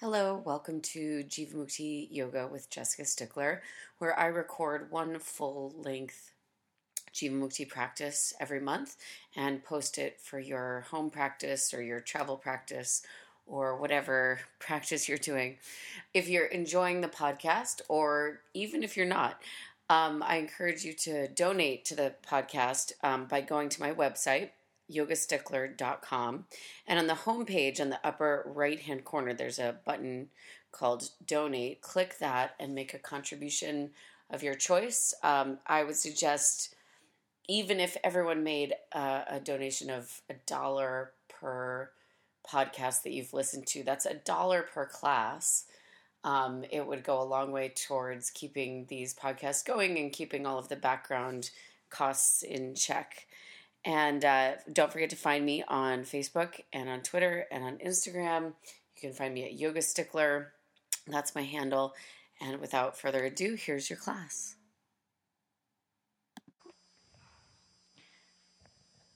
Hello, welcome to Jivamukti Yoga with Jessica Stickler, where I record one full length Jivamukti practice every month and post it for your home practice or your travel practice or whatever practice you're doing. If you're enjoying the podcast, or even if you're not, um, I encourage you to donate to the podcast um, by going to my website, yogastickler.com. And on the homepage, on the upper right hand corner, there's a button called Donate. Click that and make a contribution of your choice. Um, I would suggest, even if everyone made a, a donation of a dollar per podcast that you've listened to, that's a dollar per class. Um, it would go a long way towards keeping these podcasts going and keeping all of the background costs in check. And uh, don't forget to find me on Facebook and on Twitter and on Instagram. You can find me at Yoga Stickler. That's my handle. And without further ado, here's your class.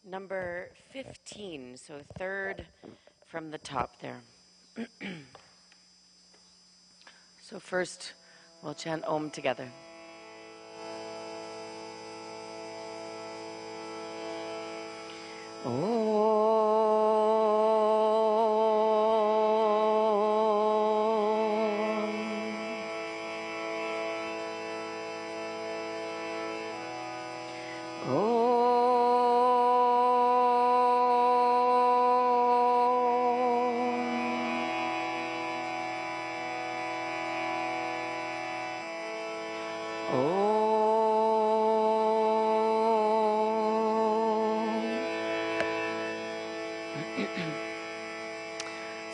Number 15, so third from the top there. so, first, we'll chant Om together. Oh.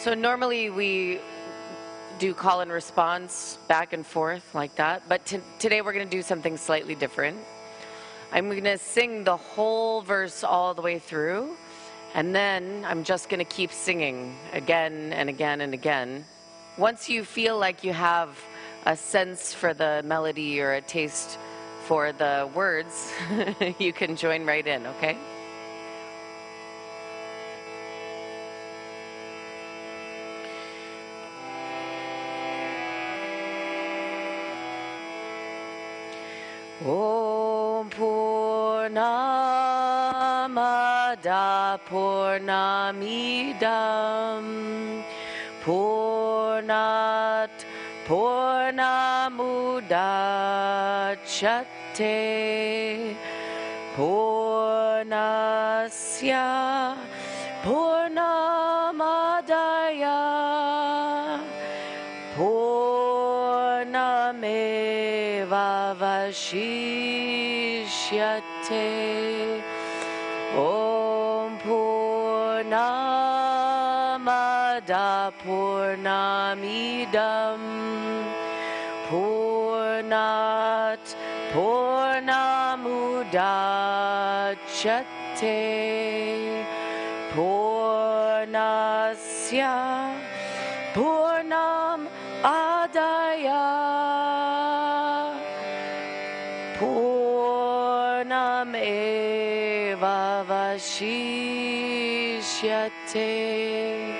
So normally we do call and response back and forth like that, but t- today we're going to do something slightly different. I'm going to sing the whole verse all the way through, and then I'm just going to keep singing again and again and again. Once you feel like you have a sense for the melody or a taste for the words, you can join right in, okay? Purnamidam Purnat Purnamudachate Purnasya Purnamadaya. Purnameva Vashishyate Om oh, Purnamada Purnamidam Purnat Purnamudachate Purnasya Vashishyate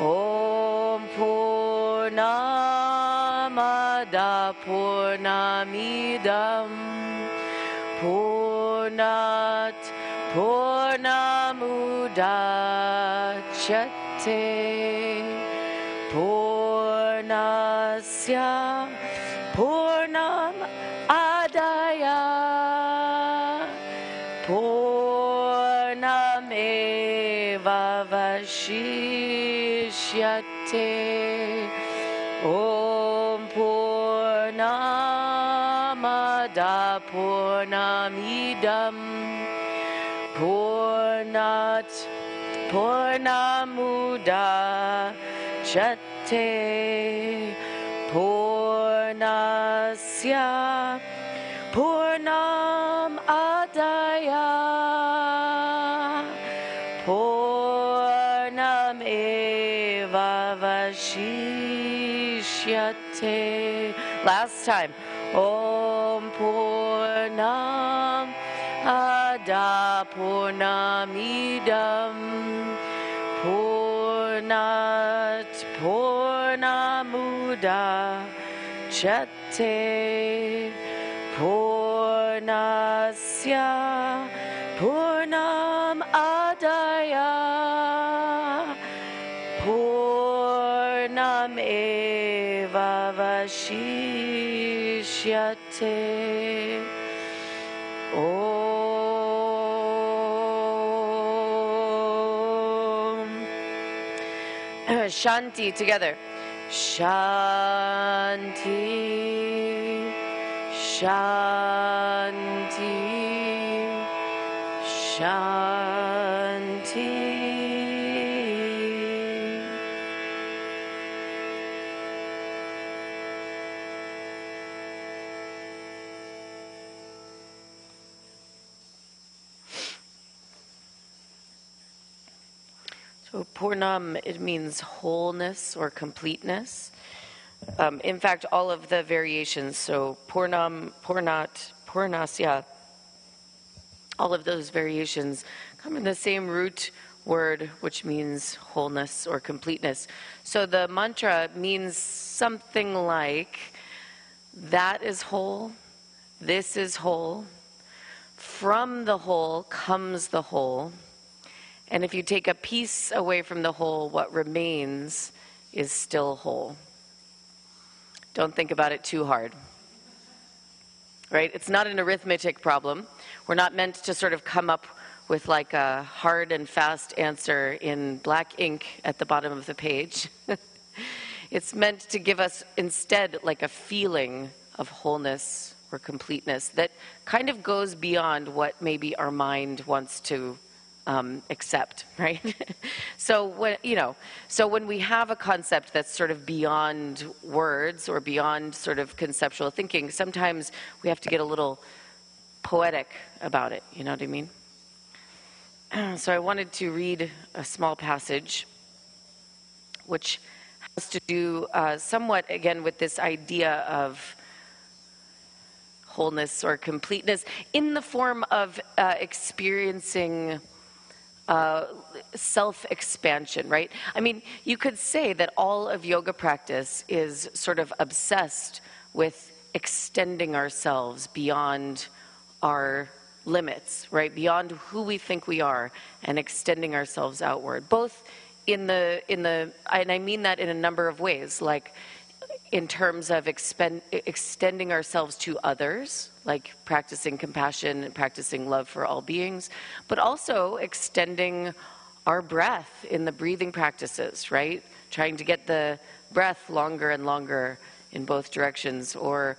Om Purnamada Purnamidam Purnat Purnamudachate Purnasya Vashishyate Om Purnamada Purnamidam Purnat Purnamuda Chate Purnasya Vashishyate Last time. Om Purnam Ada Purnamidam. Purnat Purnam Purnamuda Chate Purnasya Purnam Vashishyate Om uh, Shanti together. Shanti, Shanti, Shanti. So Purnam, it means wholeness or completeness. Um, in fact, all of the variations, so Purnam, Purnat, Purnasya, all of those variations come in the same root word, which means wholeness or completeness. So the mantra means something like that is whole, this is whole, from the whole comes the whole. And if you take a piece away from the whole, what remains is still whole. Don't think about it too hard. Right? It's not an arithmetic problem. We're not meant to sort of come up with like a hard and fast answer in black ink at the bottom of the page. it's meant to give us instead like a feeling of wholeness or completeness that kind of goes beyond what maybe our mind wants to um, accept, right? so when you know, so when we have a concept that's sort of beyond words or beyond sort of conceptual thinking, sometimes we have to get a little poetic about it. You know what I mean? So I wanted to read a small passage, which has to do uh, somewhat again with this idea of wholeness or completeness in the form of uh, experiencing uh, self expansion, right? I mean, you could say that all of yoga practice is sort of obsessed with extending ourselves beyond our limits, right? Beyond who we think we are and extending ourselves outward, both in the, in the, and I mean that in a number of ways, like in terms of expend, extending ourselves to others, like practicing compassion and practicing love for all beings, but also extending our breath in the breathing practices, right? Trying to get the breath longer and longer in both directions, or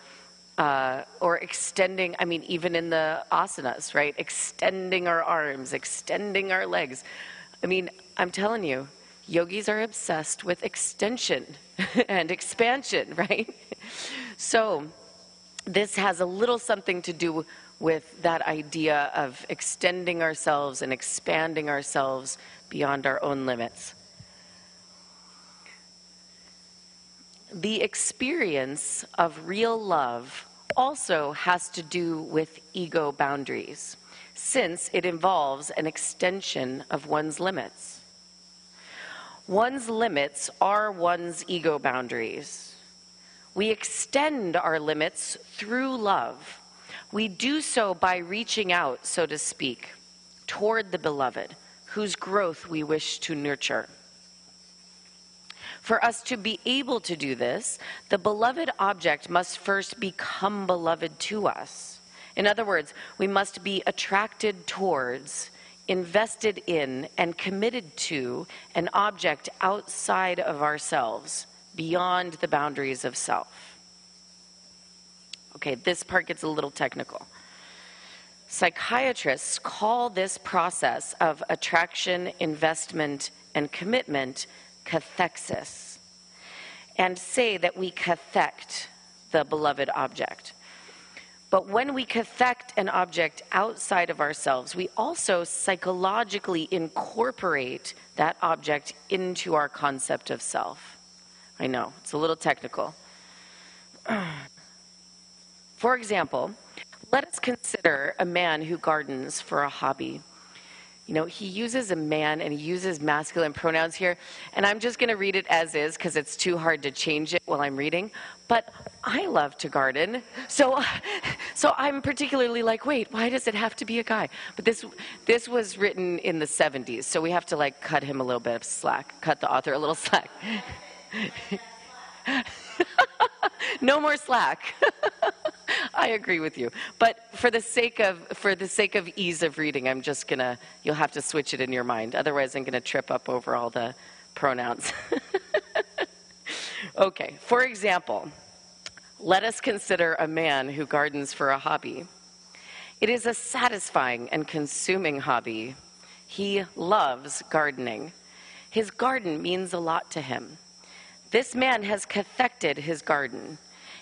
uh, or extending. I mean, even in the asanas, right? Extending our arms, extending our legs. I mean, I'm telling you, yogis are obsessed with extension and expansion, right? So, this has a little something to do with that idea of extending ourselves and expanding ourselves beyond our own limits. The experience of real love also has to do with ego boundaries, since it involves an extension of one's limits. One's limits are one's ego boundaries. We extend our limits through love. We do so by reaching out, so to speak, toward the beloved, whose growth we wish to nurture. For us to be able to do this, the beloved object must first become beloved to us. In other words, we must be attracted towards, invested in, and committed to an object outside of ourselves, beyond the boundaries of self. Okay, this part gets a little technical. Psychiatrists call this process of attraction, investment, and commitment cathexis and say that we cathect the beloved object. But when we cathect an object outside of ourselves, we also psychologically incorporate that object into our concept of self. I know, it's a little technical. For example, let us consider a man who gardens for a hobby. You know, he uses a man and he uses masculine pronouns here. And I'm just going to read it as is because it's too hard to change it while I'm reading. But I love to garden. So, so I'm particularly like, wait, why does it have to be a guy? But this, this was written in the 70s. So we have to like cut him a little bit of slack, cut the author a little slack. no more slack. I agree with you. But for the sake of for the sake of ease of reading, I'm just gonna you'll have to switch it in your mind. Otherwise I'm gonna trip up over all the pronouns. okay, for example, let us consider a man who gardens for a hobby. It is a satisfying and consuming hobby. He loves gardening. His garden means a lot to him. This man has cathected his garden.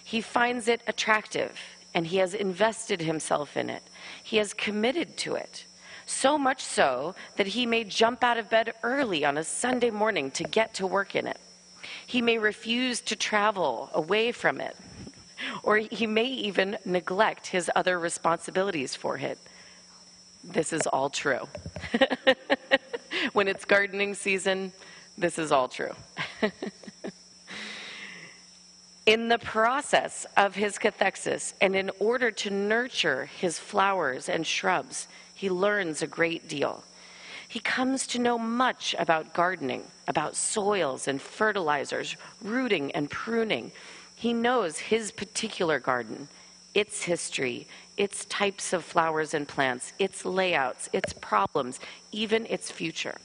He finds it attractive and he has invested himself in it. He has committed to it. So much so that he may jump out of bed early on a Sunday morning to get to work in it. He may refuse to travel away from it, or he may even neglect his other responsibilities for it. This is all true. when it's gardening season, this is all true. in the process of his cathexis and in order to nurture his flowers and shrubs, he learns a great deal. He comes to know much about gardening, about soils and fertilizers, rooting and pruning. He knows his particular garden, its history, its types of flowers and plants, its layouts, its problems, even its future.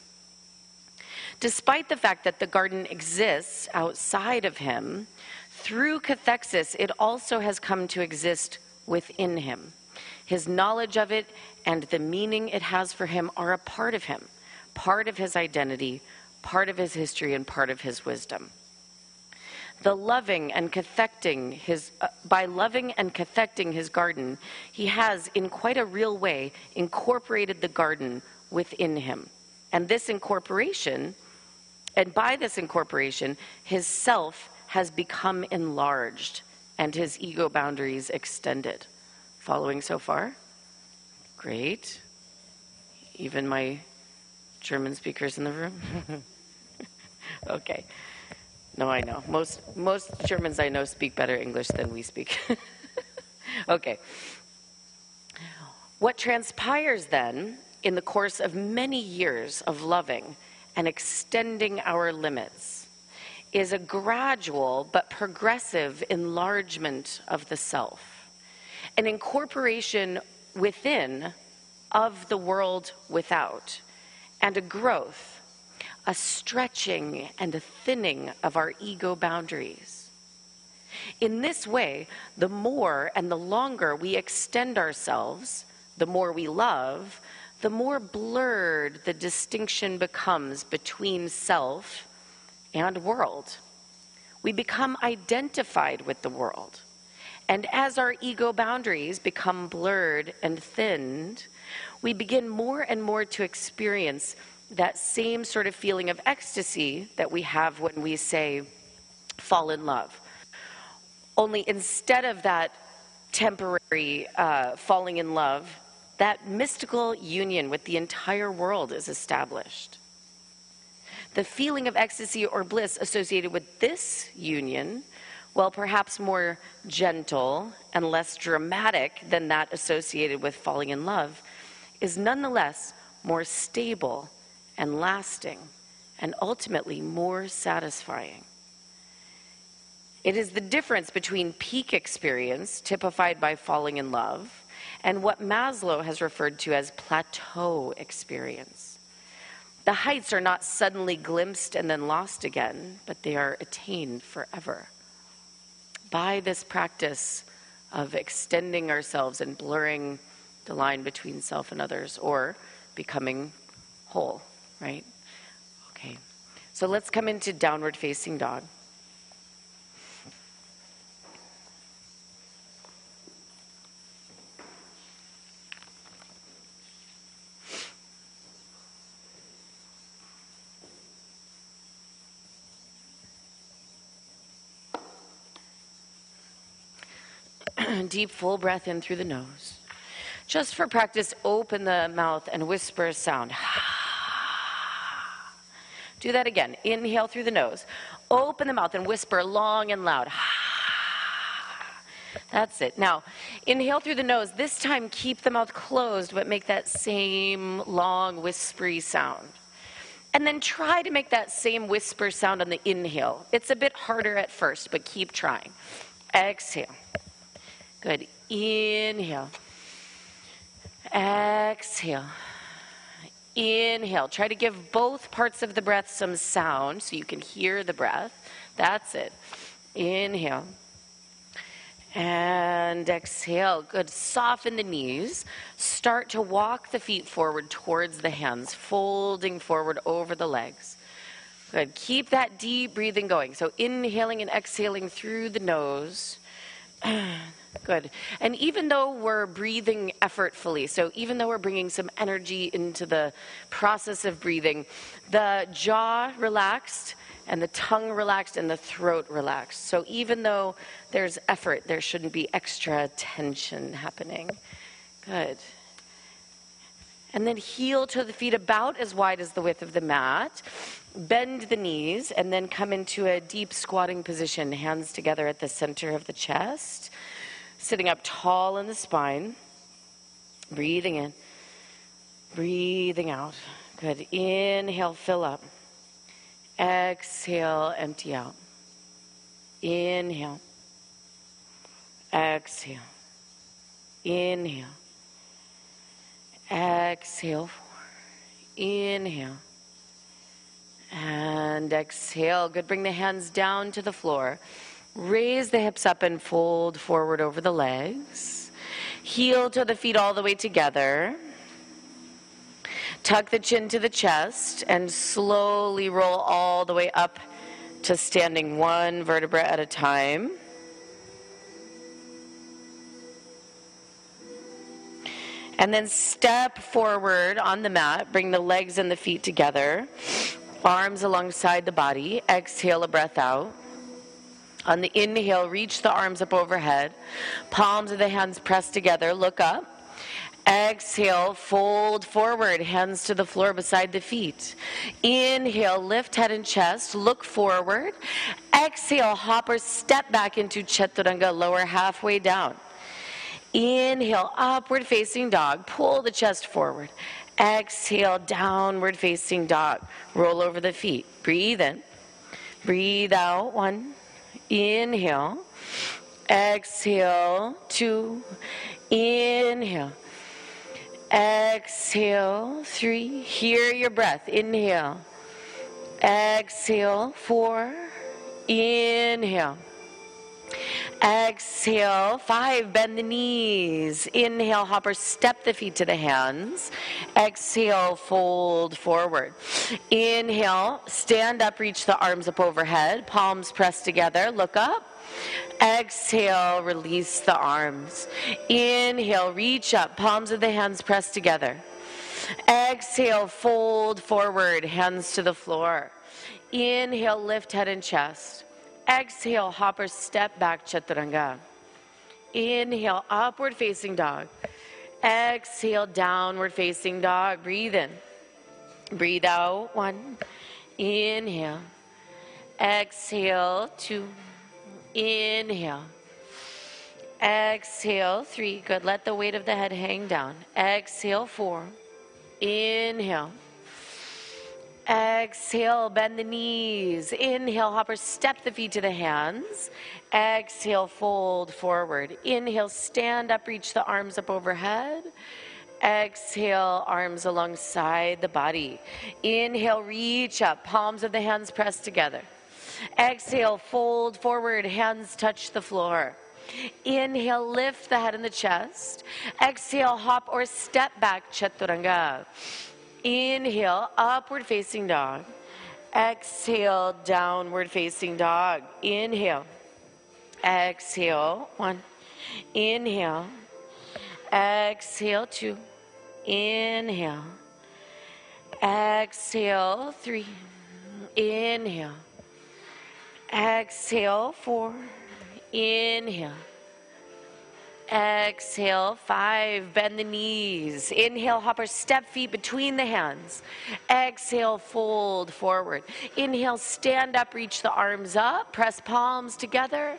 Despite the fact that the garden exists outside of him, through cathexis, it also has come to exist within him. His knowledge of it and the meaning it has for him are a part of him, part of his identity, part of his history, and part of his wisdom. The loving and cathecting his, uh, by loving and cathecting his garden, he has, in quite a real way, incorporated the garden within him. And this incorporation, and by this incorporation, his self has become enlarged and his ego boundaries extended. Following so far? Great. Even my German speakers in the room? okay. No, I know. Most most Germans I know speak better English than we speak. okay. What transpires then in the course of many years of loving and extending our limits is a gradual but progressive enlargement of the self, an incorporation within of the world without, and a growth, a stretching and a thinning of our ego boundaries. In this way, the more and the longer we extend ourselves, the more we love, the more blurred the distinction becomes between self and world. We become identified with the world. And as our ego boundaries become blurred and thinned, we begin more and more to experience that same sort of feeling of ecstasy that we have when we say, fall in love. Only instead of that temporary uh, falling in love, that mystical union with the entire world is established. The feeling of ecstasy or bliss associated with this union, while perhaps more gentle and less dramatic than that associated with falling in love, is nonetheless more stable and lasting and ultimately more satisfying. It is the difference between peak experience, typified by falling in love, and what Maslow has referred to as plateau experience. The heights are not suddenly glimpsed and then lost again, but they are attained forever. By this practice of extending ourselves and blurring the line between self and others, or becoming whole, right? Okay. So let's come into downward facing dog. Deep, full breath in through the nose. Just for practice, open the mouth and whisper a sound. Do that again. Inhale through the nose. Open the mouth and whisper long and loud. That's it. Now, inhale through the nose. This time, keep the mouth closed, but make that same long, whispery sound. And then try to make that same whisper sound on the inhale. It's a bit harder at first, but keep trying. Exhale. Good. Inhale. Exhale. Inhale. Try to give both parts of the breath some sound so you can hear the breath. That's it. Inhale. And exhale. Good. Soften the knees. Start to walk the feet forward towards the hands, folding forward over the legs. Good. Keep that deep breathing going. So inhaling and exhaling through the nose. Good. And even though we're breathing effortfully, so even though we're bringing some energy into the process of breathing, the jaw relaxed and the tongue relaxed and the throat relaxed. So even though there's effort, there shouldn't be extra tension happening. Good. And then heel to the feet about as wide as the width of the mat. Bend the knees and then come into a deep squatting position, hands together at the center of the chest. Sitting up tall in the spine. Breathing in. Breathing out. Good. Inhale, fill up. Exhale, empty out. Inhale. Exhale. Inhale. Exhale. Inhale. And exhale. Good. Bring the hands down to the floor. Raise the hips up and fold forward over the legs. Heel to the feet all the way together. Tuck the chin to the chest and slowly roll all the way up to standing one vertebra at a time. And then step forward on the mat. Bring the legs and the feet together. Arms alongside the body. Exhale a breath out. On the inhale, reach the arms up overhead. Palms of the hands pressed together. Look up. Exhale, fold forward, hands to the floor beside the feet. Inhale, lift head and chest, look forward. Exhale, hop or step back into Chaturanga, lower halfway down. Inhale, upward facing dog, pull the chest forward. Exhale, downward facing dog, roll over the feet. Breathe in, breathe out. One, inhale, exhale, two, inhale. Exhale, three. Hear your breath. Inhale. Exhale, four. Inhale. Exhale, five, bend the knees. Inhale, hopper, step the feet to the hands. Exhale, fold forward. Inhale, stand up, reach the arms up overhead, palms pressed together, look up. Exhale, release the arms. Inhale, reach up, palms of the hands pressed together. Exhale, fold forward, hands to the floor. Inhale, lift head and chest. Exhale, hopper, step back, chaturanga. Inhale, upward facing dog. Exhale, downward facing dog. Breathe in. Breathe out. One. Inhale. Exhale. Two. Inhale. Exhale, three. Good. Let the weight of the head hang down. Exhale, four. Inhale. Exhale, bend the knees. Inhale, hopper, step the feet to the hands. Exhale, fold forward. Inhale, stand up, reach the arms up overhead. Exhale, arms alongside the body. Inhale, reach up, palms of the hands pressed together. Exhale, fold forward, hands touch the floor. Inhale, lift the head and the chest. Exhale, hop or step back, chaturanga. Inhale, upward facing dog. Exhale, downward facing dog. Inhale. Exhale, one. Inhale. Exhale, two. Inhale. Exhale, three. Inhale. Exhale, four. Inhale. Exhale, five, bend the knees. Inhale, hopper, step feet between the hands. Exhale, fold forward. Inhale, stand up, reach the arms up, press palms together.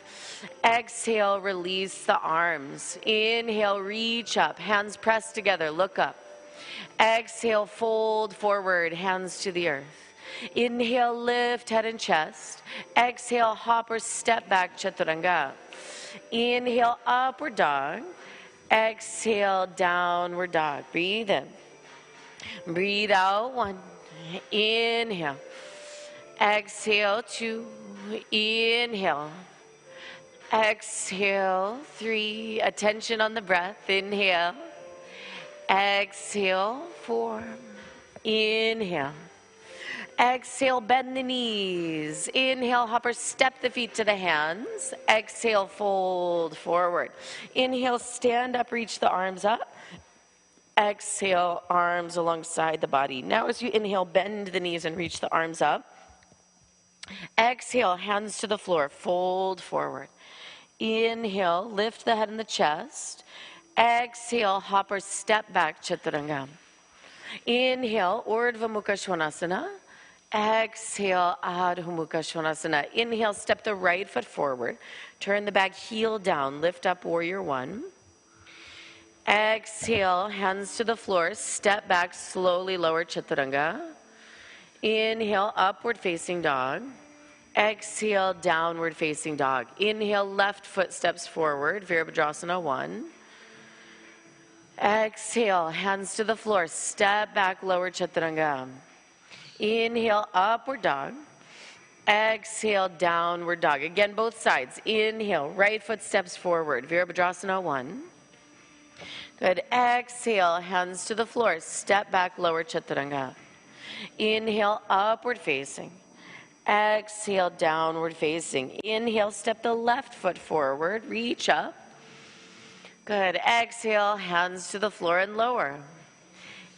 Exhale, release the arms. Inhale, reach up, hands pressed together, look up. Exhale, fold forward, hands to the earth. Inhale, lift head and chest. Exhale, hopper, step back, chaturanga. Inhale, upward dog. Exhale, downward dog. Breathe in. Breathe out. One. Inhale. Exhale, two. Inhale. Exhale, three. Attention on the breath. Inhale. Exhale, four. Inhale. Exhale, bend the knees. Inhale, hopper, step the feet to the hands. Exhale, fold forward. Inhale, stand up, reach the arms up. Exhale, arms alongside the body. Now, as you inhale, bend the knees and reach the arms up. Exhale, hands to the floor, fold forward. Inhale, lift the head and the chest. Exhale, hopper, step back, chaturanga. Inhale, Urdhva Mukha Svanasana. Exhale, Adho Mukha Svanasana. Inhale, step the right foot forward. Turn the back heel down. Lift up, Warrior One. Exhale, hands to the floor. Step back, slowly lower Chaturanga. Inhale, upward facing dog. Exhale, downward facing dog. Inhale, left foot steps forward. Virabhadrasana 1. Exhale, hands to the floor. Step back, lower Chaturanga. Inhale, upward dog. Exhale, downward dog. Again, both sides. Inhale, right foot steps forward. Virabhadrasana 1. Good. Exhale, hands to the floor. Step back, lower chaturanga. Inhale, upward facing. Exhale, downward facing. Inhale, step the left foot forward. Reach up. Good. Exhale, hands to the floor and lower.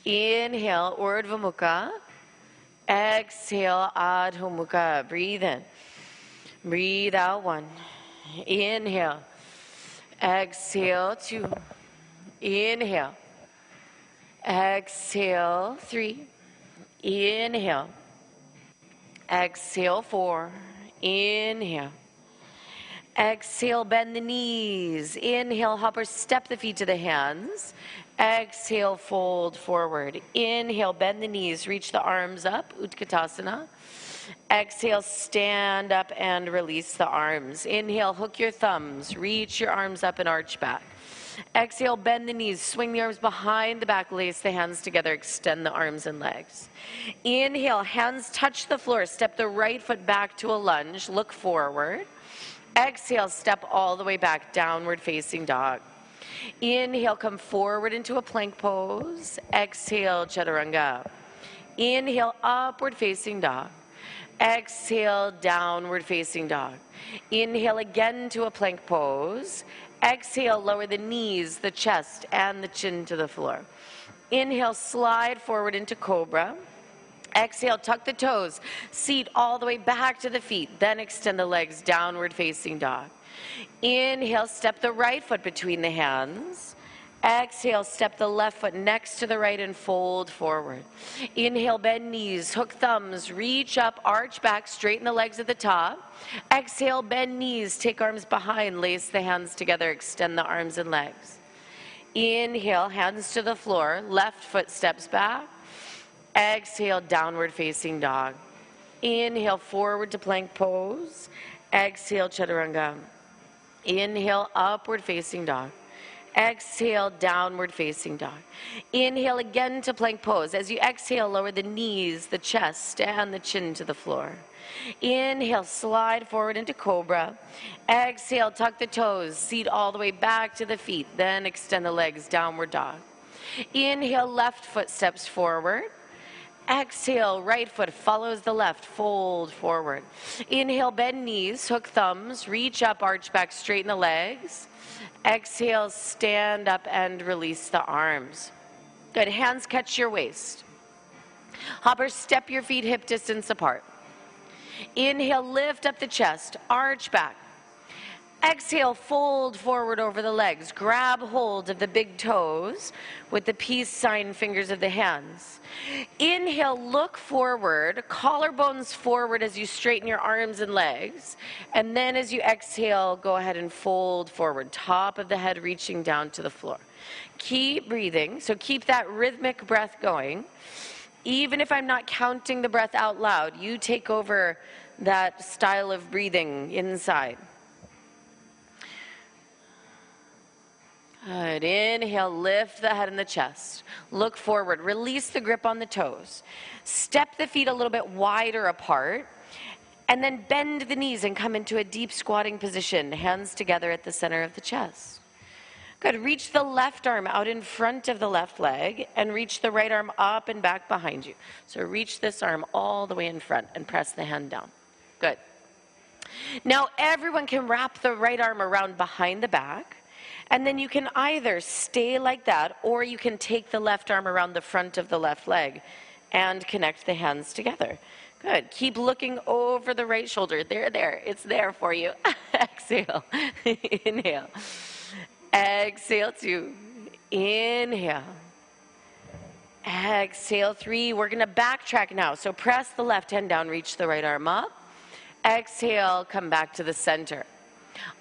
Inhale, Urdhva Mukha. Exhale, Adho Mukha. Breathe in. Breathe out one. Inhale. Exhale two. Inhale. Exhale three. Inhale. Exhale four. Inhale. Exhale, bend the knees. Inhale, hopper, step the feet to the hands. Exhale, fold forward. Inhale, bend the knees, reach the arms up, Utkatasana. Exhale, stand up and release the arms. Inhale, hook your thumbs, reach your arms up and arch back. Exhale, bend the knees, swing the arms behind the back, lace the hands together, extend the arms and legs. Inhale, hands touch the floor, step the right foot back to a lunge, look forward. Exhale, step all the way back, downward facing dog. Inhale, come forward into a plank pose. Exhale, chaturanga. Inhale, upward facing dog. Exhale, downward facing dog. Inhale again to a plank pose. Exhale, lower the knees, the chest, and the chin to the floor. Inhale, slide forward into cobra. Exhale, tuck the toes, seat all the way back to the feet, then extend the legs, downward facing dog. Inhale, step the right foot between the hands. Exhale, step the left foot next to the right and fold forward. Inhale, bend knees, hook thumbs, reach up, arch back, straighten the legs at the top. Exhale, bend knees, take arms behind, lace the hands together, extend the arms and legs. Inhale, hands to the floor, left foot steps back. Exhale, downward facing dog. Inhale, forward to plank pose. Exhale, chaturanga. Inhale, upward facing dog. Exhale, downward facing dog. Inhale again to plank pose. As you exhale, lower the knees, the chest, and the chin to the floor. Inhale, slide forward into cobra. Exhale, tuck the toes, seat all the way back to the feet. Then extend the legs, downward dog. Inhale, left foot steps forward. Exhale, right foot follows the left, fold forward. Inhale, bend knees, hook thumbs, reach up, arch back, straighten the legs. Exhale, stand up and release the arms. Good. Hands catch your waist. Hopper, step your feet hip distance apart. Inhale, lift up the chest, arch back. Exhale, fold forward over the legs. Grab hold of the big toes with the peace sign fingers of the hands. Inhale, look forward, collarbones forward as you straighten your arms and legs. And then as you exhale, go ahead and fold forward, top of the head reaching down to the floor. Keep breathing. So keep that rhythmic breath going. Even if I'm not counting the breath out loud, you take over that style of breathing inside. Good. Inhale, lift the head and the chest. Look forward. Release the grip on the toes. Step the feet a little bit wider apart. And then bend the knees and come into a deep squatting position, hands together at the center of the chest. Good. Reach the left arm out in front of the left leg and reach the right arm up and back behind you. So reach this arm all the way in front and press the hand down. Good. Now everyone can wrap the right arm around behind the back and then you can either stay like that or you can take the left arm around the front of the left leg and connect the hands together. Good. Keep looking over the right shoulder. There, there. It's there for you. Exhale. Inhale. Exhale. Two. Inhale. Exhale. Three. We're going to backtrack now. So press the left hand down, reach the right arm up. Exhale. Come back to the center.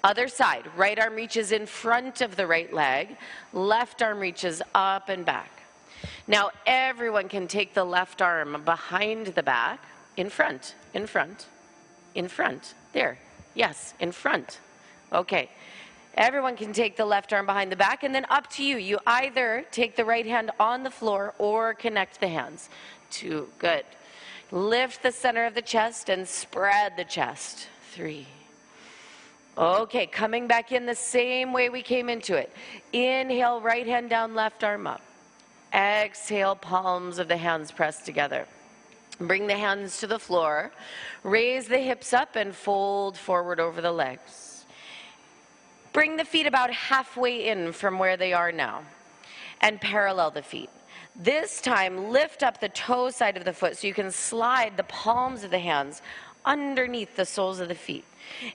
Other side, right arm reaches in front of the right leg, left arm reaches up and back. Now, everyone can take the left arm behind the back, in front, in front, in front. There. Yes, in front. Okay. Everyone can take the left arm behind the back, and then up to you. You either take the right hand on the floor or connect the hands. Two. Good. Lift the center of the chest and spread the chest. Three. Okay, coming back in the same way we came into it. Inhale, right hand down, left arm up. Exhale, palms of the hands pressed together. Bring the hands to the floor. Raise the hips up and fold forward over the legs. Bring the feet about halfway in from where they are now and parallel the feet. This time, lift up the toe side of the foot so you can slide the palms of the hands underneath the soles of the feet.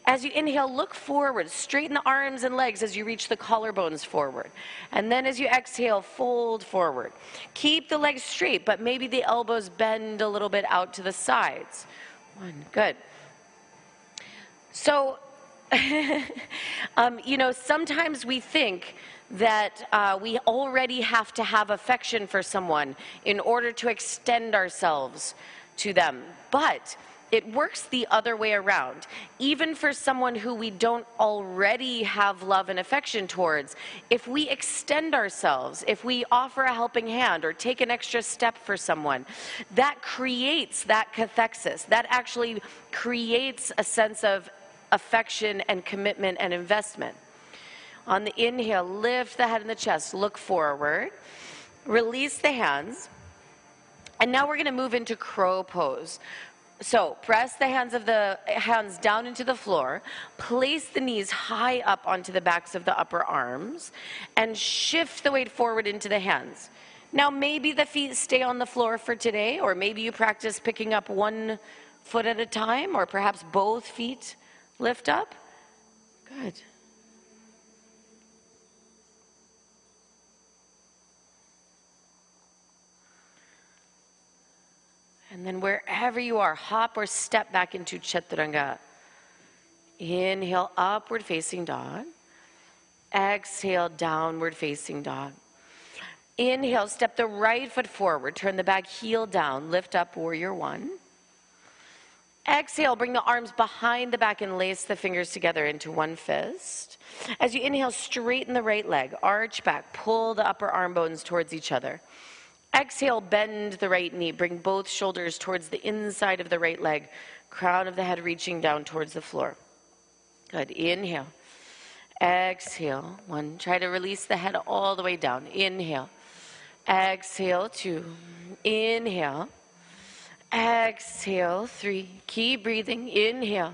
As you inhale, look forward, straighten the arms and legs as you reach the collarbones forward. And then as you exhale, fold forward. Keep the legs straight, but maybe the elbows bend a little bit out to the sides. One, good. So, um, you know, sometimes we think that uh, we already have to have affection for someone in order to extend ourselves to them. But it works the other way around. Even for someone who we don't already have love and affection towards, if we extend ourselves, if we offer a helping hand or take an extra step for someone, that creates that cathexis. That actually creates a sense of affection and commitment and investment. On the inhale, lift the head and the chest, look forward, release the hands. And now we're going to move into crow pose. So press the hands of the hands down into the floor, place the knees high up onto the backs of the upper arms, and shift the weight forward into the hands. Now maybe the feet stay on the floor for today, or maybe you practice picking up one foot at a time, or perhaps both feet lift up. Good. And then wherever you are, hop or step back into chaturanga. Inhale, upward facing dog. Exhale, downward facing dog. Inhale, step the right foot forward, turn the back heel down, lift up warrior one. Exhale, bring the arms behind the back and lace the fingers together into one fist. As you inhale, straighten the right leg, arch back, pull the upper arm bones towards each other. Exhale, bend the right knee. Bring both shoulders towards the inside of the right leg, crown of the head reaching down towards the floor. Good. Inhale. Exhale. One. Try to release the head all the way down. Inhale. Exhale. Two. Inhale. Exhale. Three. Keep breathing. Inhale.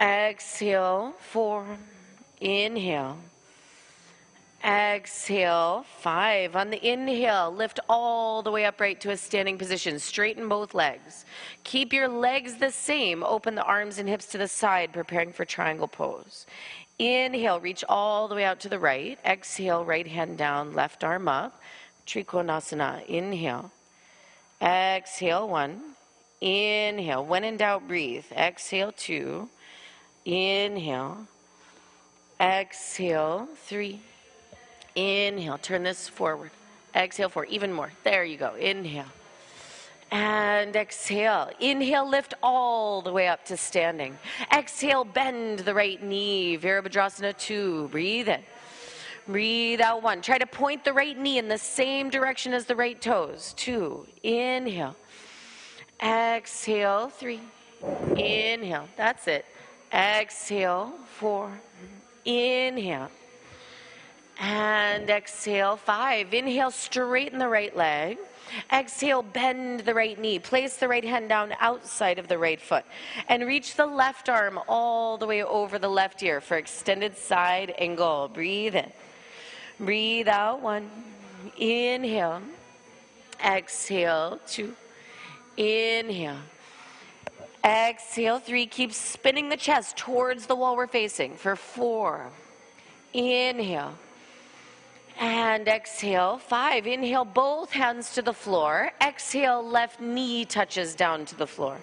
Exhale. Four. Inhale. Exhale, five. On the inhale, lift all the way upright to a standing position. Straighten both legs. Keep your legs the same. Open the arms and hips to the side, preparing for triangle pose. Inhale, reach all the way out to the right. Exhale, right hand down, left arm up. Trikonasana. Inhale. Exhale, one. Inhale. When in doubt, breathe. Exhale, two. Inhale. Exhale, three. Inhale, turn this forward. Exhale, four. Even more. There you go. Inhale. And exhale. Inhale, lift all the way up to standing. Exhale, bend the right knee. Virabhadrasana 2. Breathe in. Breathe out one. Try to point the right knee in the same direction as the right toes. Two. Inhale. Exhale. Three. Inhale. That's it. Exhale. Four. Inhale. And exhale. Five. Inhale, straighten the right leg. Exhale, bend the right knee. Place the right hand down outside of the right foot. And reach the left arm all the way over the left ear for extended side angle. Breathe in. Breathe out. One. Inhale. Exhale. Two. Inhale. Exhale. Three. Keep spinning the chest towards the wall we're facing for four. Inhale. And exhale, five. Inhale, both hands to the floor. Exhale, left knee touches down to the floor.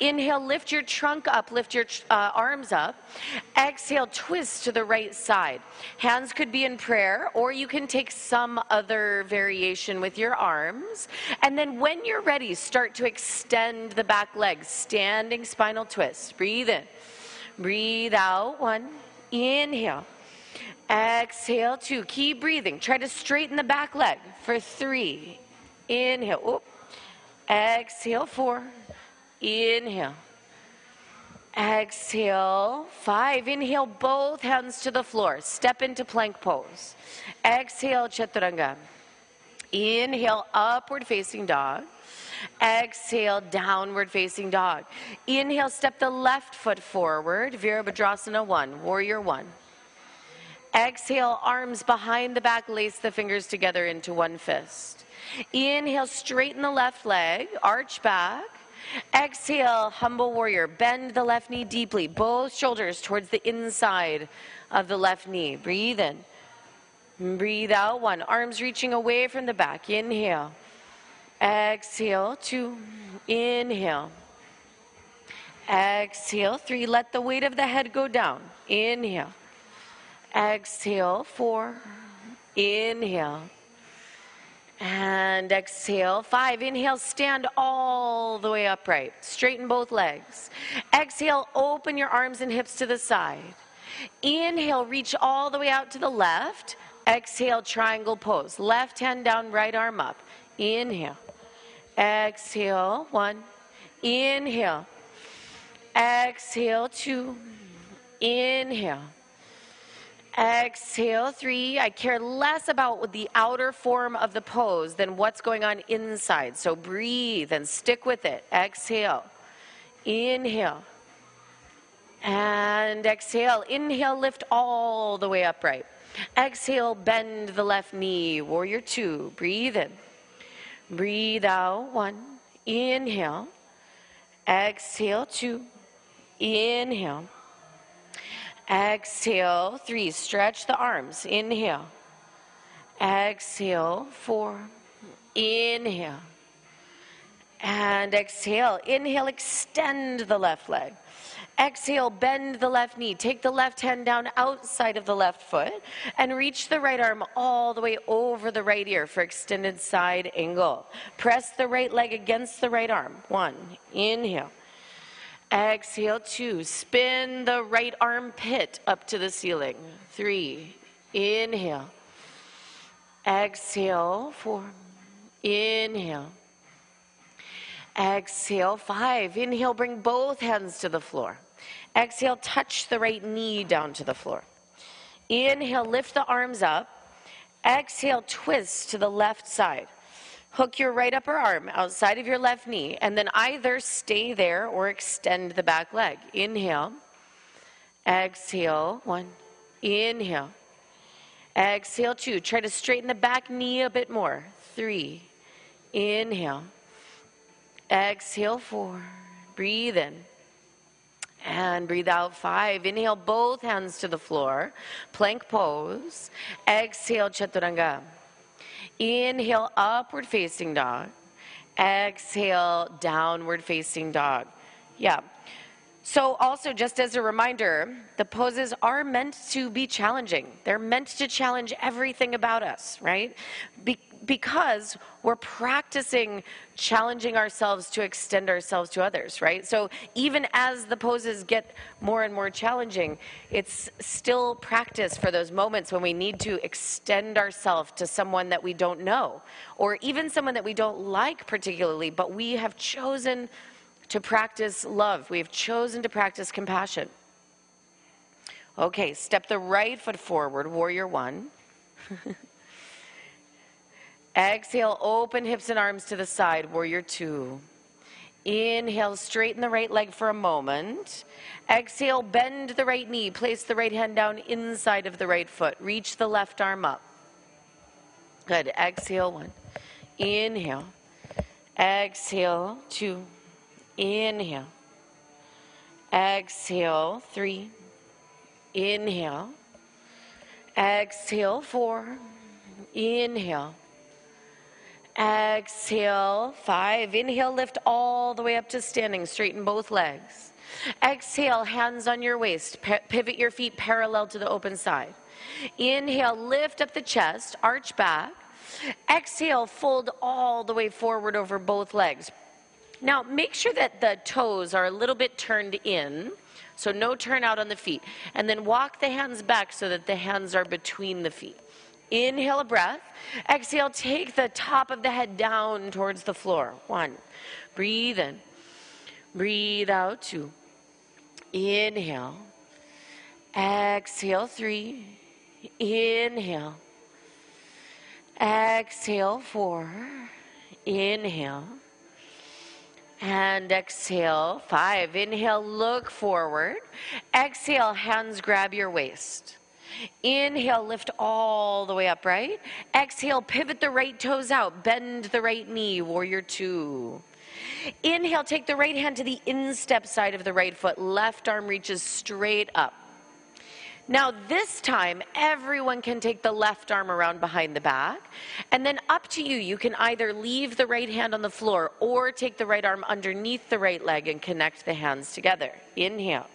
Inhale, lift your trunk up, lift your uh, arms up. Exhale, twist to the right side. Hands could be in prayer, or you can take some other variation with your arms. And then when you're ready, start to extend the back legs, standing spinal twist. Breathe in. Breathe out. One. Inhale. Exhale, two. Keep breathing. Try to straighten the back leg for three. Inhale. Oop. Exhale, four. Inhale. Exhale, five. Inhale, both hands to the floor. Step into plank pose. Exhale, chaturanga. Inhale, upward facing dog. Exhale, downward facing dog. Inhale, step the left foot forward. Virabhadrasana one, warrior one. Exhale, arms behind the back, lace the fingers together into one fist. Inhale, straighten the left leg, arch back. Exhale, humble warrior, bend the left knee deeply, both shoulders towards the inside of the left knee. Breathe in. Breathe out, one. Arms reaching away from the back. Inhale. Exhale, two. Inhale. Exhale, three. Let the weight of the head go down. Inhale. Exhale, four. Inhale. And exhale, five. Inhale, stand all the way upright. Straighten both legs. Exhale, open your arms and hips to the side. Inhale, reach all the way out to the left. Exhale, triangle pose. Left hand down, right arm up. Inhale. Exhale, one. Inhale. Exhale, two. Inhale. Exhale, three. I care less about the outer form of the pose than what's going on inside. So breathe and stick with it. Exhale. Inhale. And exhale. Inhale, lift all the way upright. Exhale, bend the left knee. Warrior two. Breathe in. Breathe out. One. Inhale. Exhale, two. Inhale. Exhale, three. Stretch the arms. Inhale. Exhale, four. Inhale. And exhale. Inhale, extend the left leg. Exhale, bend the left knee. Take the left hand down outside of the left foot and reach the right arm all the way over the right ear for extended side angle. Press the right leg against the right arm. One. Inhale. Exhale, two. Spin the right armpit up to the ceiling. Three. Inhale. Exhale, four. Inhale. Exhale, five. Inhale, bring both hands to the floor. Exhale, touch the right knee down to the floor. Inhale, lift the arms up. Exhale, twist to the left side. Hook your right upper arm outside of your left knee, and then either stay there or extend the back leg. Inhale. Exhale. One. Inhale. Exhale, two. Try to straighten the back knee a bit more. Three. Inhale. Exhale, four. Breathe in. And breathe out five. Inhale both hands to the floor. Plank pose. Exhale, chaturanga. Inhale, upward facing dog. Exhale, downward facing dog. Yeah. So, also, just as a reminder, the poses are meant to be challenging. They're meant to challenge everything about us, right? Because we're practicing challenging ourselves to extend ourselves to others, right? So even as the poses get more and more challenging, it's still practice for those moments when we need to extend ourselves to someone that we don't know, or even someone that we don't like particularly, but we have chosen to practice love. We have chosen to practice compassion. Okay, step the right foot forward, warrior one. Exhale, open hips and arms to the side, warrior two. Inhale, straighten the right leg for a moment. Exhale, bend the right knee. Place the right hand down inside of the right foot. Reach the left arm up. Good. Exhale, one. Inhale. Exhale, two. Inhale. Exhale, three. Inhale. Exhale, four. Inhale. Exhale, five. Inhale, lift all the way up to standing. Straighten both legs. Exhale, hands on your waist. pivot your feet parallel to the open side. Inhale, lift up the chest, arch back. Exhale, fold all the way forward over both legs. Now, make sure that the toes are a little bit turned in, so no turn out on the feet. And then walk the hands back so that the hands are between the feet. Inhale a breath. Exhale, take the top of the head down towards the floor. One. Breathe in. Breathe out. Two. Inhale. Exhale. Three. Inhale. Exhale. Four. Inhale. And exhale. Five. Inhale, look forward. Exhale, hands grab your waist. Inhale, lift all the way up, right? Exhale, pivot the right toes out, bend the right knee, warrior two. Inhale, take the right hand to the instep side of the right foot, left arm reaches straight up. Now, this time, everyone can take the left arm around behind the back. And then up to you, you can either leave the right hand on the floor or take the right arm underneath the right leg and connect the hands together. Inhale.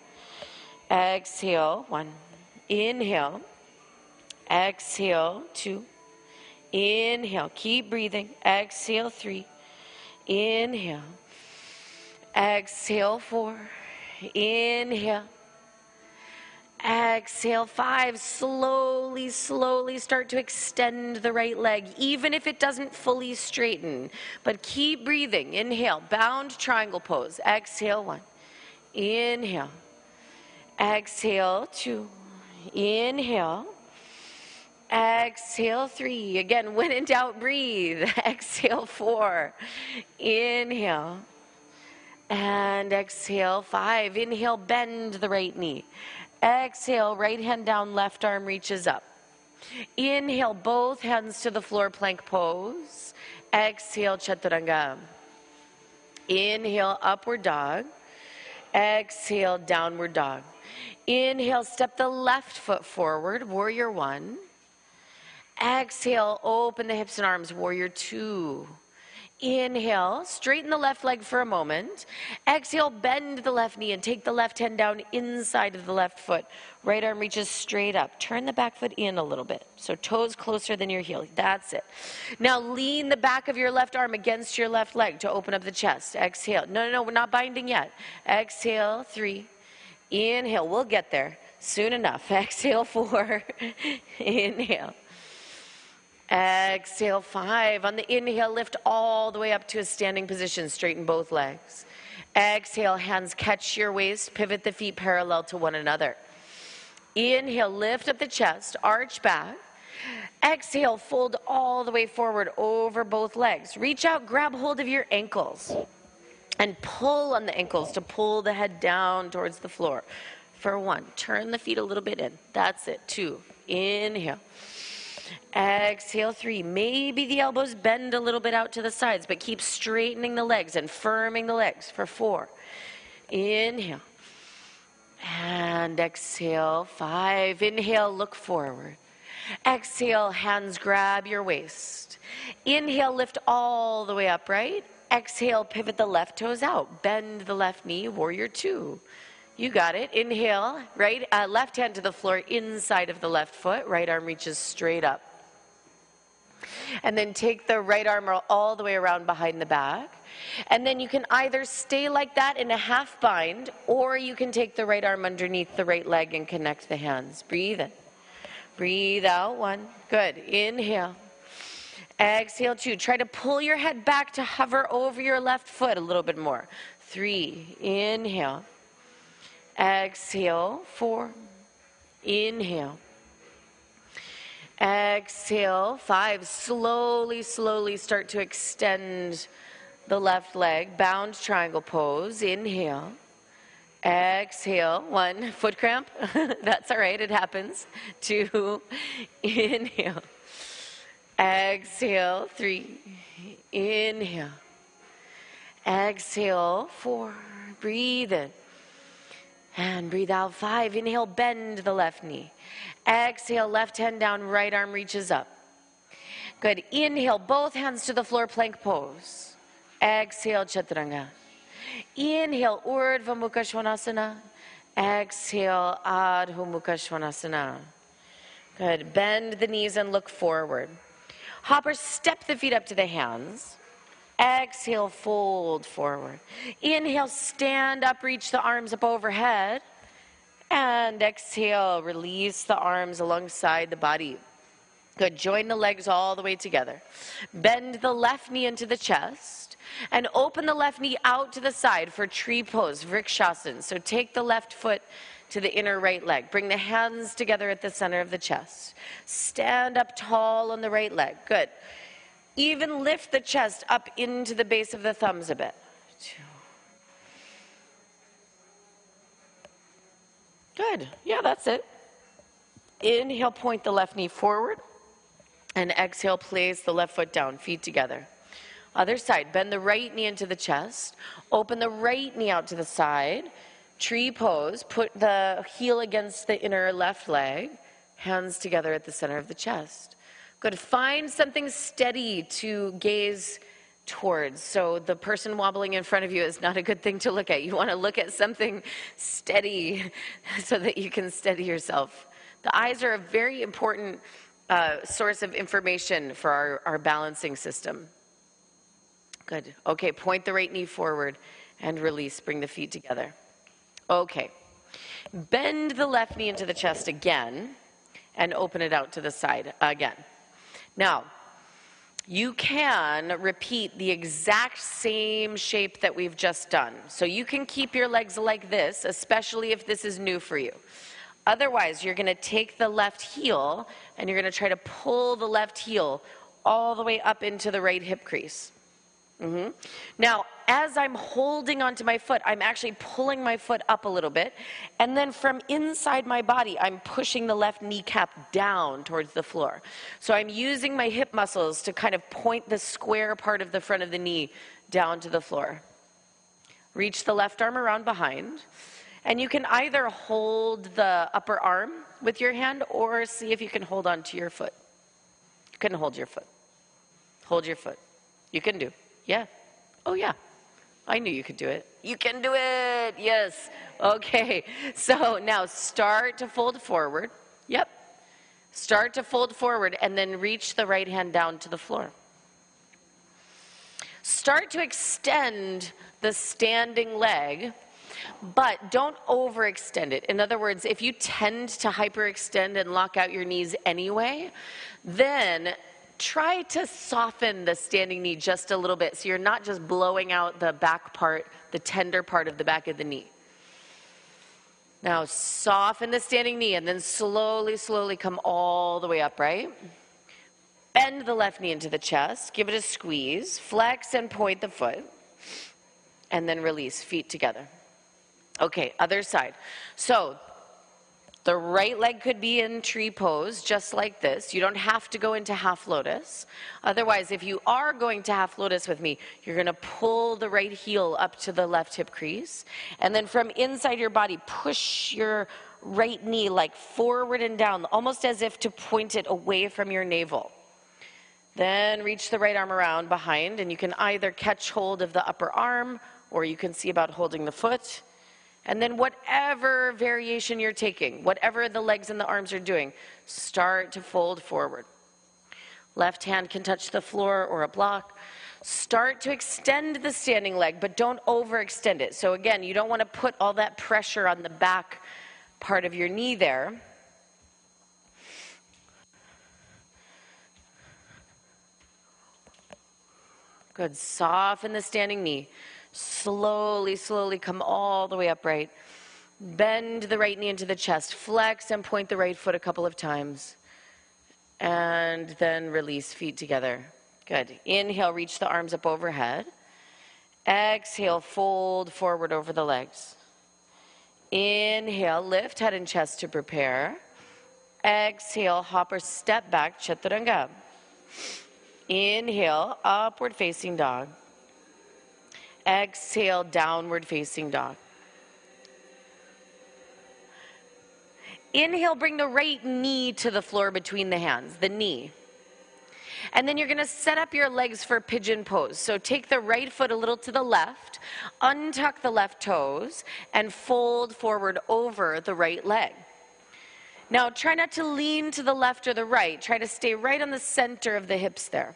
Exhale. One. Inhale. Exhale. Two. Inhale. Keep breathing. Exhale. Three. Inhale. Exhale. Four. Inhale. Exhale, five. Slowly, slowly start to extend the right leg, even if it doesn't fully straighten. But keep breathing. Inhale, bound triangle pose. Exhale, one. Inhale. Exhale, two. Inhale. Exhale, three. Again, when in doubt, breathe. Exhale, four. Inhale. And exhale, five. Inhale, bend the right knee. Exhale, right hand down, left arm reaches up. Inhale, both hands to the floor, plank pose. Exhale, chaturanga. Inhale, upward dog. Exhale, downward dog. Inhale, step the left foot forward, warrior one. Exhale, open the hips and arms, warrior two. Inhale, straighten the left leg for a moment. Exhale, bend the left knee and take the left hand down inside of the left foot. Right arm reaches straight up. Turn the back foot in a little bit. So toes closer than your heel. That's it. Now lean the back of your left arm against your left leg to open up the chest. Exhale. No, no, no, we're not binding yet. Exhale, three. Inhale, we'll get there soon enough. Exhale, four. Inhale. Exhale, five. On the inhale, lift all the way up to a standing position. Straighten both legs. Exhale, hands catch your waist. Pivot the feet parallel to one another. Inhale, lift up the chest, arch back. Exhale, fold all the way forward over both legs. Reach out, grab hold of your ankles, and pull on the ankles to pull the head down towards the floor. For one, turn the feet a little bit in. That's it. Two, inhale. Exhale, three. Maybe the elbows bend a little bit out to the sides, but keep straightening the legs and firming the legs for four. Inhale. And exhale, five. Inhale, look forward. Exhale, hands grab your waist. Inhale, lift all the way up, right? Exhale, pivot the left toes out. Bend the left knee, warrior two. You got it. Inhale, right? Uh, left hand to the floor, inside of the left foot. Right arm reaches straight up. And then take the right arm all the way around behind the back. And then you can either stay like that in a half bind, or you can take the right arm underneath the right leg and connect the hands. Breathe in. Breathe out. One. Good. Inhale. Exhale. Two. Try to pull your head back to hover over your left foot a little bit more. Three. Inhale. Exhale, four. Inhale. Exhale, five. Slowly, slowly start to extend the left leg. Bound triangle pose. Inhale. Exhale. One. Foot cramp. That's all right. It happens. Two. Inhale. Exhale. Three. Inhale. Exhale. Four. Breathe in. And breathe out five. Inhale, bend the left knee. Exhale, left hand down, right arm reaches up. Good. Inhale, both hands to the floor, plank pose. Exhale, chaturanga. Inhale, Urdhva Mukha Svanasana. Exhale, Adho Mukha Svanasana. Good. Bend the knees and look forward. Hopper, step the feet up to the hands. Exhale, fold forward. Inhale, stand up, reach the arms up overhead. And exhale, release the arms alongside the body. Good. Join the legs all the way together. Bend the left knee into the chest and open the left knee out to the side for tree pose, Vrikshasana. So take the left foot to the inner right leg. Bring the hands together at the center of the chest. Stand up tall on the right leg. Good. Even lift the chest up into the base of the thumbs a bit. Two. Good. Yeah, that's it. Inhale, point the left knee forward. And exhale, place the left foot down, feet together. Other side, bend the right knee into the chest. Open the right knee out to the side. Tree pose, put the heel against the inner left leg. Hands together at the center of the chest. Good. Find something steady to gaze towards. So the person wobbling in front of you is not a good thing to look at. You want to look at something steady so that you can steady yourself. The eyes are a very important uh, source of information for our, our balancing system. Good. Okay, point the right knee forward and release. Bring the feet together. Okay. Bend the left knee into the chest again and open it out to the side again. Now, you can repeat the exact same shape that we've just done. So you can keep your legs like this, especially if this is new for you. Otherwise, you're going to take the left heel and you're going to try to pull the left heel all the way up into the right hip crease. Mm-hmm. Now, as I'm holding onto my foot, I'm actually pulling my foot up a little bit. And then from inside my body, I'm pushing the left kneecap down towards the floor. So I'm using my hip muscles to kind of point the square part of the front of the knee down to the floor. Reach the left arm around behind. And you can either hold the upper arm with your hand or see if you can hold on to your foot. You can hold your foot. Hold your foot. You can do. Yeah. Oh, yeah. I knew you could do it. You can do it. Yes. Okay. So now start to fold forward. Yep. Start to fold forward and then reach the right hand down to the floor. Start to extend the standing leg, but don't overextend it. In other words, if you tend to hyperextend and lock out your knees anyway, then try to soften the standing knee just a little bit so you're not just blowing out the back part, the tender part of the back of the knee. Now, soften the standing knee and then slowly, slowly come all the way up, right? Bend the left knee into the chest, give it a squeeze, flex and point the foot, and then release, feet together. Okay, other side. So, The right leg could be in tree pose, just like this. You don't have to go into half lotus. Otherwise, if you are going to half lotus with me, you're going to pull the right heel up to the left hip crease. And then from inside your body, push your right knee like forward and down, almost as if to point it away from your navel. Then reach the right arm around behind, and you can either catch hold of the upper arm or you can see about holding the foot. And then, whatever variation you're taking, whatever the legs and the arms are doing, start to fold forward. Left hand can touch the floor or a block. Start to extend the standing leg, but don't overextend it. So, again, you don't want to put all that pressure on the back part of your knee there. Good. Soften the standing knee. Slowly, slowly come all the way upright. Bend the right knee into the chest. Flex and point the right foot a couple of times. And then release feet together. Good. Inhale, reach the arms up overhead. Exhale, fold forward over the legs. Inhale, lift head and chest to prepare. Exhale, hop or step back, chaturanga. Inhale, upward facing dog. Exhale, downward facing dog. Inhale, bring the right knee to the floor between the hands, the knee. And then you're going to set up your legs for pigeon pose. So take the right foot a little to the left, untuck the left toes, and fold forward over the right leg. Now, try not to lean to the left or the right. Try to stay right on the center of the hips there.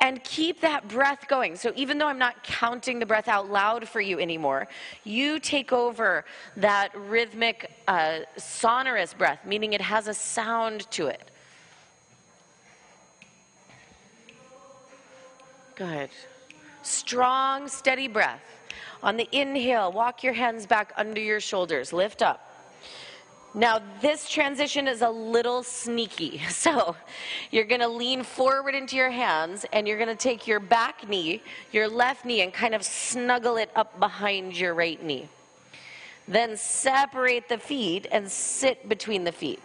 And keep that breath going. So even though I'm not counting the breath out loud for you anymore, you take over that rhythmic, uh, sonorous breath, meaning it has a sound to it. Good. Strong, steady breath. On the inhale, walk your hands back under your shoulders. Lift up. Now, this transition is a little sneaky. So, you're going to lean forward into your hands and you're going to take your back knee, your left knee, and kind of snuggle it up behind your right knee. Then separate the feet and sit between the feet.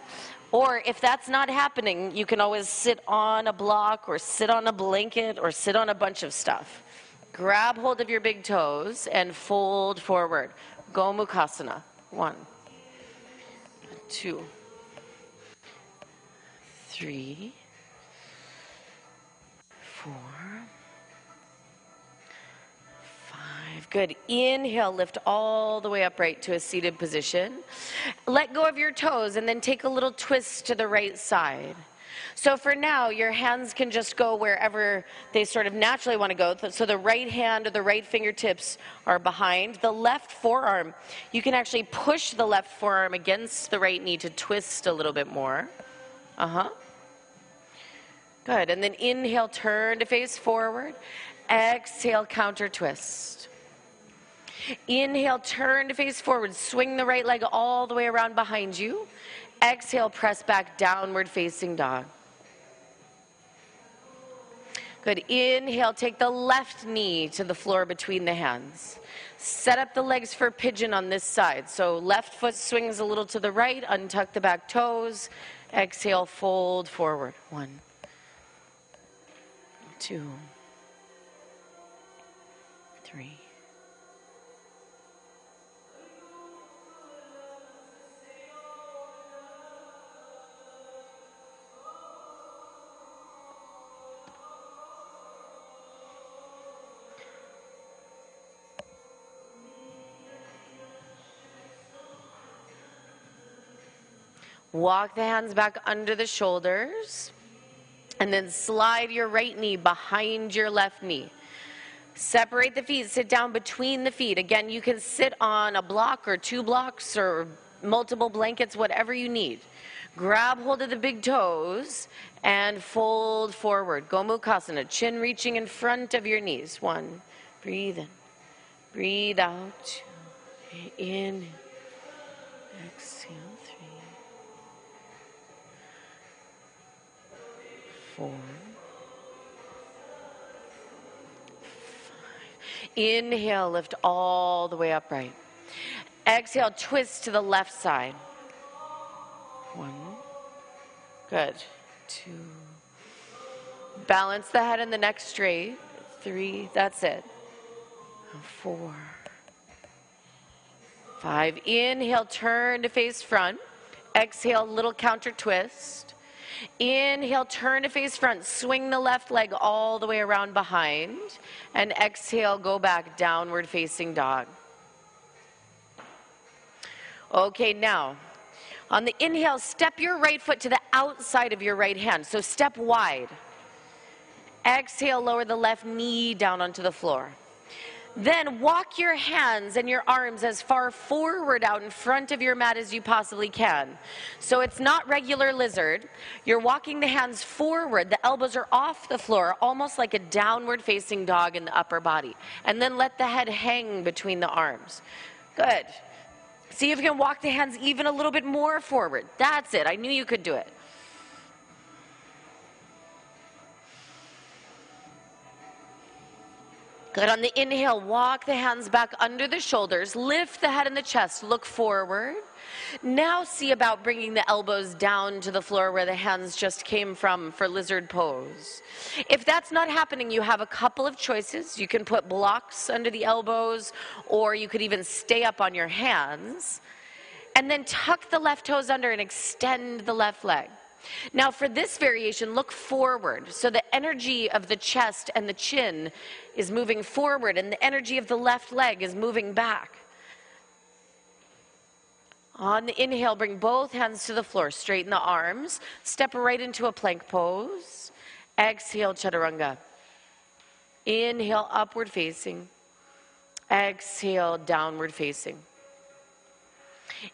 Or if that's not happening, you can always sit on a block or sit on a blanket or sit on a bunch of stuff. Grab hold of your big toes and fold forward. Gomukhasana. One two, three, four, five. Good. Inhale, lift all the way upright to a seated position. Let go of your toes and then take a little twist to the right side. So for now, your hands can just go wherever they sort of naturally want to go. So the right hand or the right fingertips are behind. The left forearm, you can actually push the left forearm against the right knee to twist a little bit more. Uh huh. Good. And then inhale, turn to face forward. Exhale, counter twist. Inhale, turn to face forward. Swing the right leg all the way around behind you. Exhale, press back, downward facing dog. Good. Inhale, take the left knee to the floor between the hands. Set up the legs for pigeon on this side. So left foot swings a little to the right, untuck the back toes. Exhale, fold forward. One, two, Walk the hands back under the shoulders. And then slide your right knee behind your left knee. Separate the feet, sit down between the feet. Again, you can sit on a block or two blocks or multiple blankets, whatever you need. Grab hold of the big toes and fold forward. Gomukhasana, chin reaching in front of your knees. One, breathe in, breathe out. In, exhale. Four, five. Inhale, lift all the way upright. Exhale, twist to the left side. One. Good. Two. Balance the head and the neck straight. Three. That's it. Four. Five. Inhale, turn to face front. Exhale, little counter twist. Inhale, turn to face front. Swing the left leg all the way around behind. And exhale, go back, downward facing dog. Okay, now, on the inhale, step your right foot to the outside of your right hand. So step wide. Exhale, lower the left knee down onto the floor. Then walk your hands and your arms as far forward out in front of your mat as you possibly can. So it's not regular lizard. You're walking the hands forward. The elbows are off the floor, almost like a downward facing dog in the upper body. And then let the head hang between the arms. Good. See if you can walk the hands even a little bit more forward. That's it. I knew you could do it. Good. On the inhale, walk the hands back under the shoulders, lift the head and the chest, look forward. Now see about bringing the elbows down to the floor where the hands just came from for lizard pose. If that's not happening, you have a couple of choices. You can put blocks under the elbows, or you could even stay up on your hands. And then tuck the left toes under and extend the left leg. Now, for this variation, look forward. So the energy of the chest and the chin is moving forward, and the energy of the left leg is moving back. On the inhale, bring both hands to the floor, straighten the arms, step right into a plank pose. Exhale, chaturanga. Inhale, upward facing. Exhale, downward facing.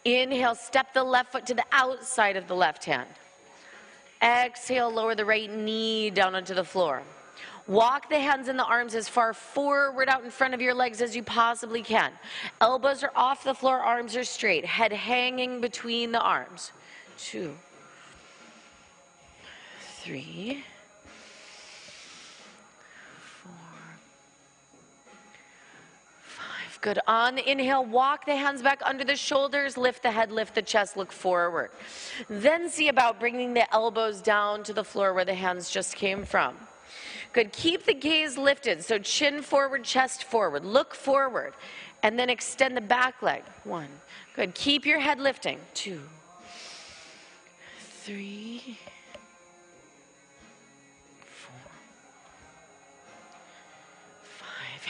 Inhale, step the left foot to the outside of the left hand. Exhale, lower the right knee down onto the floor. Walk the hands and the arms as far forward out in front of your legs as you possibly can. Elbows are off the floor, arms are straight, head hanging between the arms. Two, three, Good. On the inhale, walk the hands back under the shoulders, lift the head, lift the chest, look forward. Then see about bringing the elbows down to the floor where the hands just came from. Good. Keep the gaze lifted. So chin forward, chest forward. Look forward. And then extend the back leg. One. Good. Keep your head lifting. Two. Three.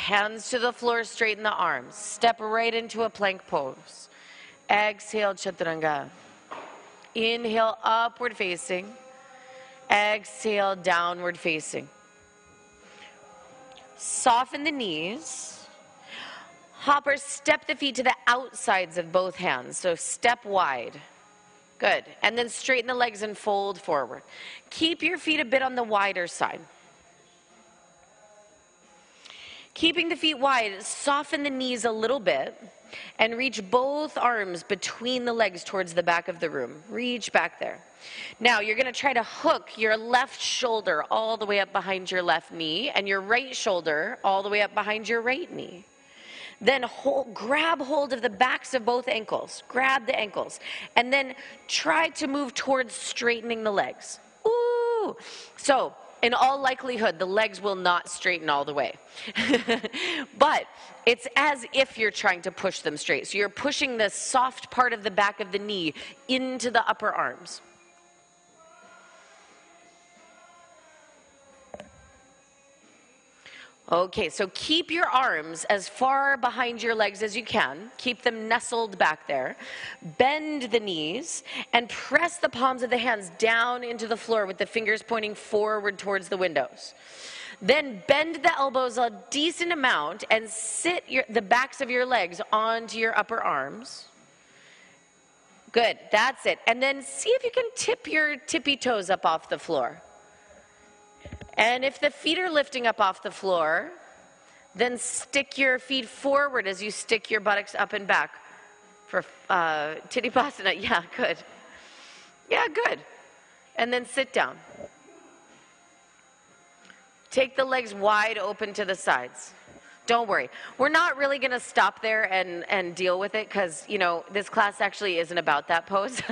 Hands to the floor, straighten the arms. Step right into a plank pose. Exhale, chaturanga. Inhale, upward facing. Exhale, downward facing. Soften the knees. Hopper, step the feet to the outsides of both hands. So step wide. Good. And then straighten the legs and fold forward. Keep your feet a bit on the wider side. Keeping the feet wide, soften the knees a little bit and reach both arms between the legs towards the back of the room. Reach back there. Now, you're going to try to hook your left shoulder all the way up behind your left knee and your right shoulder all the way up behind your right knee. Then hold, grab hold of the backs of both ankles. Grab the ankles. And then try to move towards straightening the legs. Ooh. So, in all likelihood, the legs will not straighten all the way. but it's as if you're trying to push them straight. So you're pushing the soft part of the back of the knee into the upper arms. Okay, so keep your arms as far behind your legs as you can. Keep them nestled back there. Bend the knees and press the palms of the hands down into the floor with the fingers pointing forward towards the windows. Then bend the elbows a decent amount and sit your, the backs of your legs onto your upper arms. Good, that's it. And then see if you can tip your tippy toes up off the floor. And if the feet are lifting up off the floor, then stick your feet forward as you stick your buttocks up and back for uh, Tittibhasana. Yeah, good. Yeah, good. And then sit down. Take the legs wide open to the sides. Don't worry. We're not really going to stop there and, and deal with it because, you know, this class actually isn't about that pose.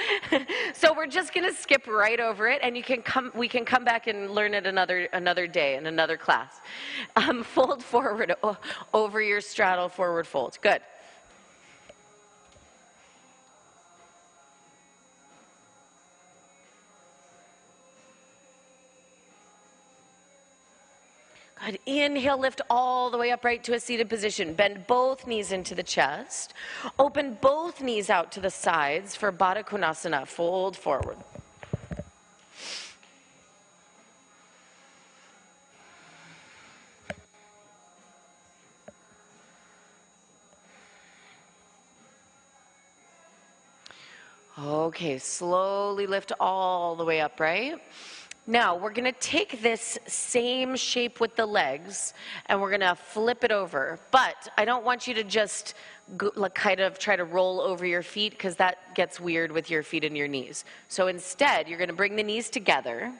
so we're just going to skip right over it and you can come, we can come back and learn it another, another day in another class. Um, fold forward over your straddle forward fold. Good. Good. Inhale, lift all the way upright to a seated position. Bend both knees into the chest. Open both knees out to the sides for Baddha Konasana. Fold forward. Okay, slowly lift all the way upright. Now, we're going to take this same shape with the legs and we're going to flip it over. But I don't want you to just go, like, kind of try to roll over your feet because that gets weird with your feet and your knees. So instead, you're going to bring the knees together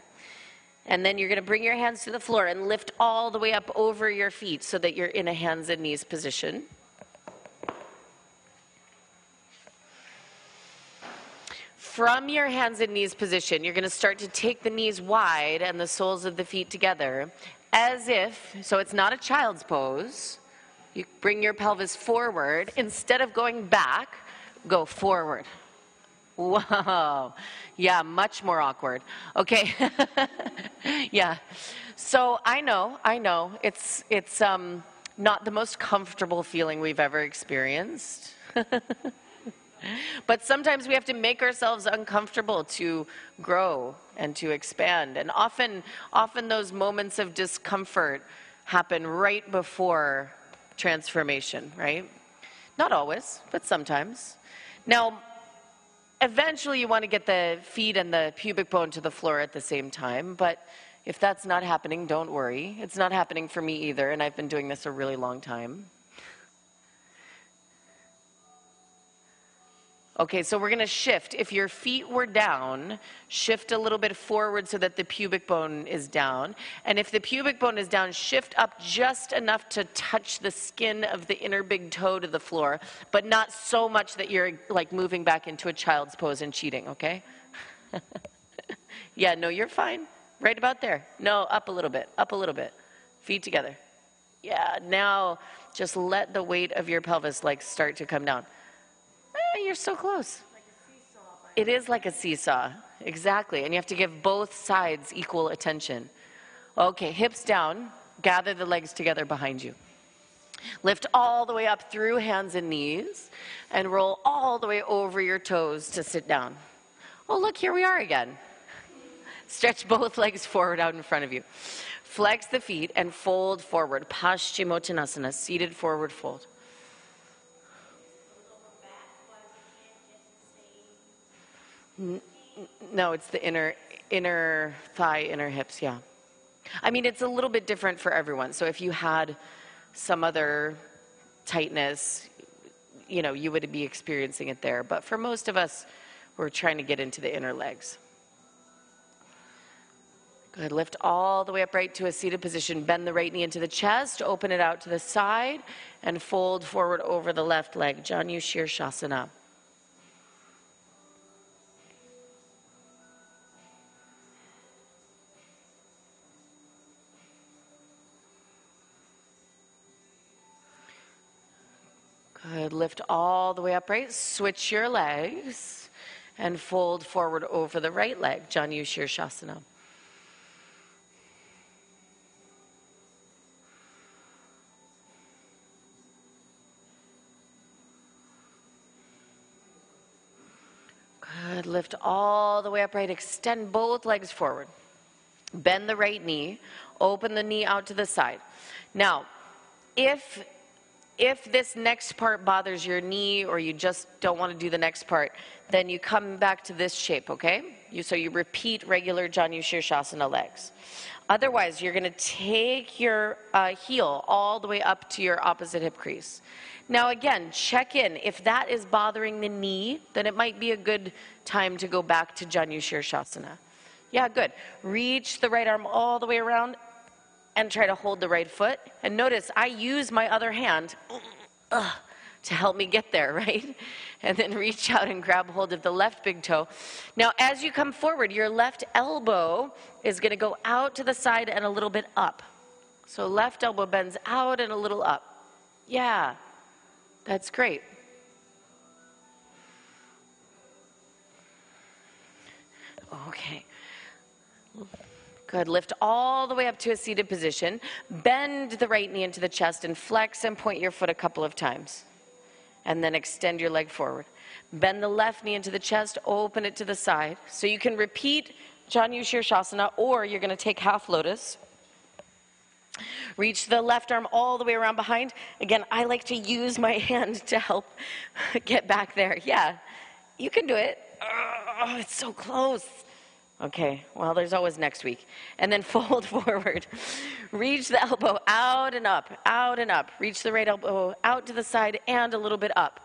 and then you're going to bring your hands to the floor and lift all the way up over your feet so that you're in a hands and knees position. From your hands and knees position, you're going to start to take the knees wide and the soles of the feet together as if, so it's not a child's pose. You bring your pelvis forward. Instead of going back, go forward. Whoa. Yeah, much more awkward. Okay. yeah. So I know, I know. It's it's um not the most comfortable feeling we've ever experienced. But sometimes we have to make ourselves uncomfortable to grow and to expand. And often, often those moments of discomfort happen right before transformation, right? Not always, but sometimes. Now, eventually you want to get the feet and the pubic bone to the floor at the same time, but if that's not happening, don't worry. It's not happening for me either, and I've been doing this a really long time. Okay, so we're going to shift. If your feet were down, shift a little bit forward so that the pubic bone is down. And if the pubic bone is down, shift up just enough to touch the skin of the inner big toe to the floor, but not so much that you're like moving back into a child's pose and cheating, okay? yeah, no, you're fine. Right about there. No, up a little bit, up a little bit. Feet together. Yeah, now just let the weight of your pelvis like start to come down. You're so close. it is like a seesaw, exactly. And you have to give both sides equal attention. Okay, hips down, gather the legs together behind you. Lift all the way up through hands and knees and roll all the way over your toes to sit down. Oh, look, here we are again. Stretch both legs forward out in front of you. Flex the feet and fold forward. Paschimottanasana, seated forward fold. No, it's the inner inner thigh, inner hips, yeah. I mean, it's a little bit different for everyone. So if you had some other tightness, you know, you would be experiencing it there. But for most of us, we're trying to get into the inner legs. Good. Lift all the way upright to a seated position. Bend the right knee into the chest, open it out to the side, and fold forward over the left leg. Janu Shirshasana. Lift all the way upright. Switch your legs and fold forward over the right leg. Janu Shirshasana. Good. Lift all the way upright. Extend both legs forward. Bend the right knee. Open the knee out to the side. Now, if if this next part bothers your knee or you just don't want to do the next part, then you come back to this shape, okay? You, so you repeat regular Janu Shirshasana legs. Otherwise, you're going to take your uh, heel all the way up to your opposite hip crease. Now, again, check in. If that is bothering the knee, then it might be a good time to go back to Janu Shirshasana. Yeah, good. Reach the right arm all the way around and try to hold the right foot. And notice I use my other hand uh, to help me get there, right? And then reach out and grab hold of the left big toe. Now, as you come forward, your left elbow is going to go out to the side and a little bit up. So, left elbow bends out and a little up. Yeah, that's great. Okay. Good. Lift all the way up to a seated position. Bend the right knee into the chest and flex and point your foot a couple of times. And then extend your leg forward. Bend the left knee into the chest, open it to the side. So you can repeat Janu Shirshasana or you're going to take half lotus. Reach the left arm all the way around behind. Again, I like to use my hand to help get back there. Yeah, you can do it. Oh, it's so close. Okay, well, there's always next week. And then fold forward. Reach the elbow out and up, out and up. Reach the right elbow out to the side and a little bit up.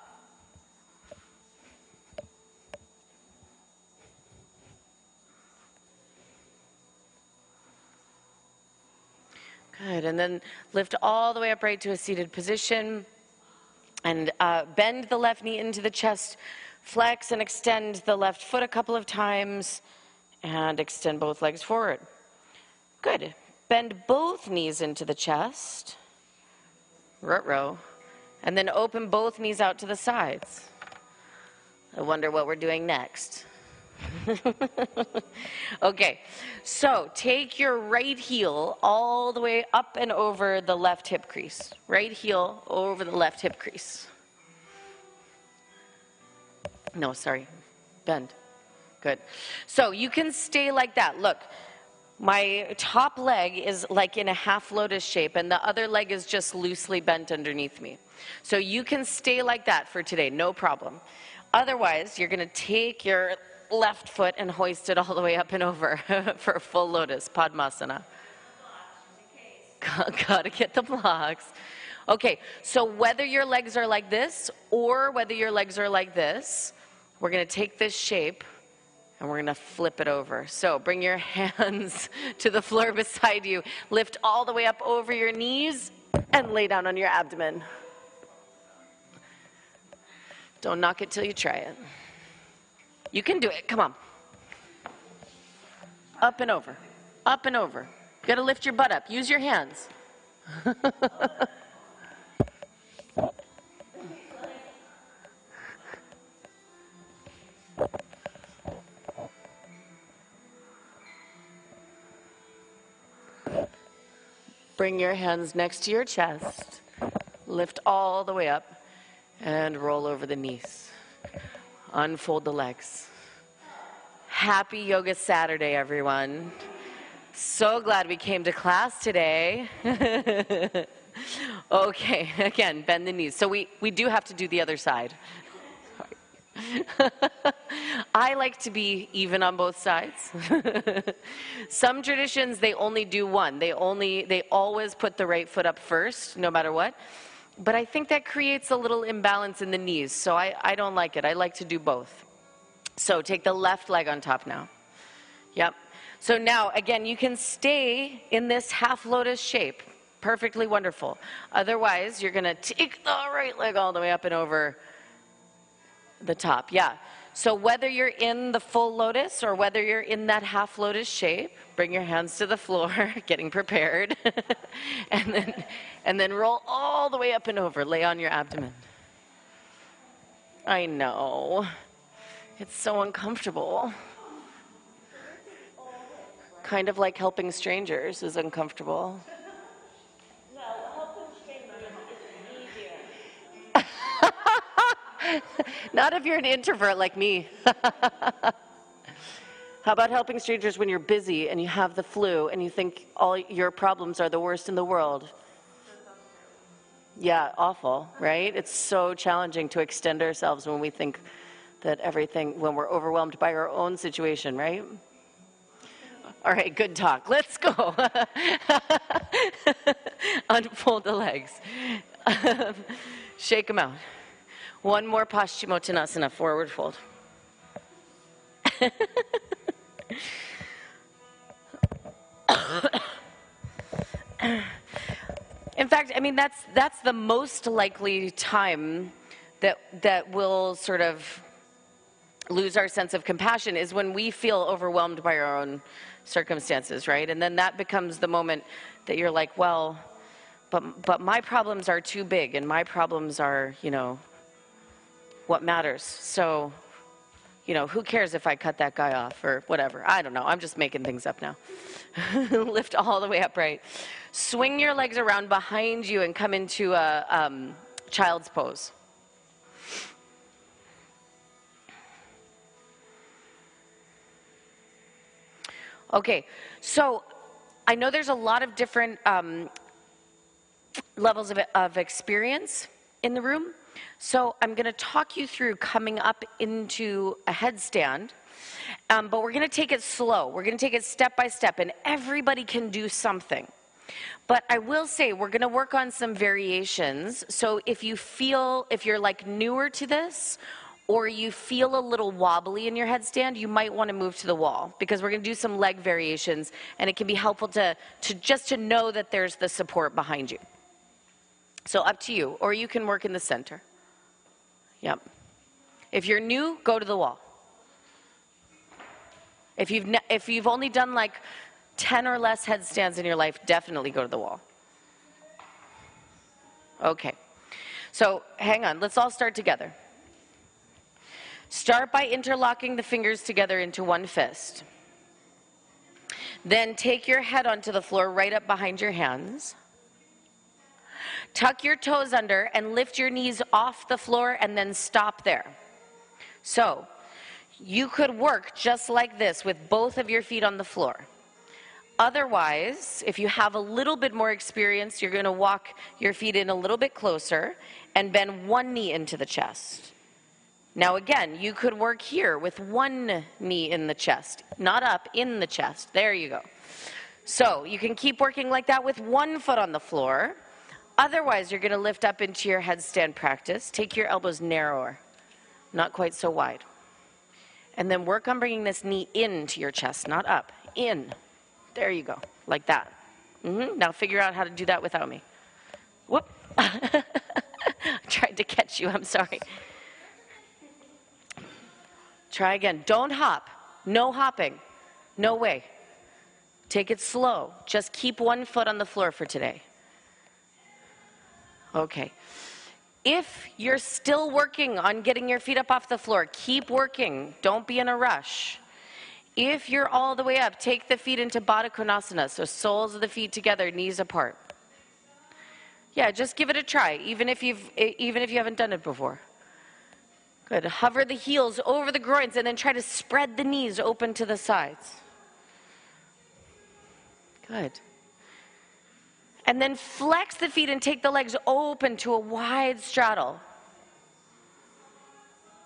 Good. And then lift all the way upright to a seated position. And uh, bend the left knee into the chest. Flex and extend the left foot a couple of times and extend both legs forward. Good. Bend both knees into the chest. row. And then open both knees out to the sides. I wonder what we're doing next. okay, so take your right heel all the way up and over the left hip crease. Right heel over the left hip crease. No, sorry, bend. Good. So you can stay like that. Look, my top leg is like in a half lotus shape, and the other leg is just loosely bent underneath me. So you can stay like that for today, no problem. Otherwise, you're going to take your left foot and hoist it all the way up and over for a full lotus, Padmasana. Gotta get the blocks. Okay, so whether your legs are like this or whether your legs are like this, we're going to take this shape and we're going to flip it over. So bring your hands to the floor beside you. Lift all the way up over your knees and lay down on your abdomen. Don't knock it till you try it. You can do it. Come on. Up and over. Up and over. You got to lift your butt up. Use your hands. Bring your hands next to your chest. Lift all the way up and roll over the knees. Unfold the legs. Happy Yoga Saturday, everyone. So glad we came to class today. okay, again, bend the knees. So we, we do have to do the other side. I like to be even on both sides. Some traditions they only do one. They only they always put the right foot up first, no matter what. But I think that creates a little imbalance in the knees, so I, I don't like it. I like to do both. So take the left leg on top now. Yep. So now, again, you can stay in this half lotus shape. Perfectly wonderful. Otherwise, you're going to take the right leg all the way up and over the top, yeah. So whether you're in the full lotus or whether you're in that half lotus shape, bring your hands to the floor, getting prepared, and then and then roll all the way up and over. Lay on your abdomen. I know. It's so uncomfortable. Kind of like helping strangers is uncomfortable. Not if you're an introvert like me. How about helping strangers when you're busy and you have the flu and you think all your problems are the worst in the world? Yeah, awful, right? It's so challenging to extend ourselves when we think that everything, when we're overwhelmed by our own situation, right? All right, good talk. Let's go. Unfold the legs. Shake them out. One more Paschimottanasana, forward fold. In fact, I mean, that's, that's the most likely time that, that we'll sort of lose our sense of compassion is when we feel overwhelmed by our own circumstances, right? And then that becomes the moment that you're like, well, but, but my problems are too big and my problems are, you know, what matters. So, you know, who cares if I cut that guy off or whatever? I don't know. I'm just making things up now. Lift all the way upright. Swing your legs around behind you and come into a um, child's pose. Okay, so I know there's a lot of different um, levels of, of experience in the room. So I'm going to talk you through coming up into a headstand. Um, but we're going to take it slow. We're going to take it step by step, and everybody can do something. But I will say we're going to work on some variations. So if you feel, if you're like newer to this, or you feel a little wobbly in your headstand, you might want to move to the wall because we're going to do some leg variations and it can be helpful to, to just to know that there's the support behind you. So up to you, or you can work in the center. Yep. If you're new, go to the wall. If you've, ne- if you've only done like 10 or less headstands in your life, definitely go to the wall. Okay. So hang on, let's all start together. Start by interlocking the fingers together into one fist. Then take your head onto the floor right up behind your hands. Tuck your toes under and lift your knees off the floor and then stop there. So, you could work just like this with both of your feet on the floor. Otherwise, if you have a little bit more experience, you're going to walk your feet in a little bit closer and bend one knee into the chest. Now, again, you could work here with one knee in the chest, not up, in the chest. There you go. So you can keep working like that with one foot on the floor. Otherwise, you're going to lift up into your headstand practice. Take your elbows narrower, not quite so wide. And then work on bringing this knee into your chest, not up, in. There you go, like that. Mm-hmm. Now figure out how to do that without me. Whoop. I tried to catch you, I'm sorry. Try again. Don't hop. No hopping. No way. Take it slow. Just keep one foot on the floor for today. Okay. If you're still working on getting your feet up off the floor, keep working. Don't be in a rush. If you're all the way up, take the feet into Baddha Konasana, so soles of the feet together, knees apart. Yeah, just give it a try, even if you've even if you haven't done it before. Good. Hover the heels over the groins and then try to spread the knees open to the sides. Good. And then flex the feet and take the legs open to a wide straddle.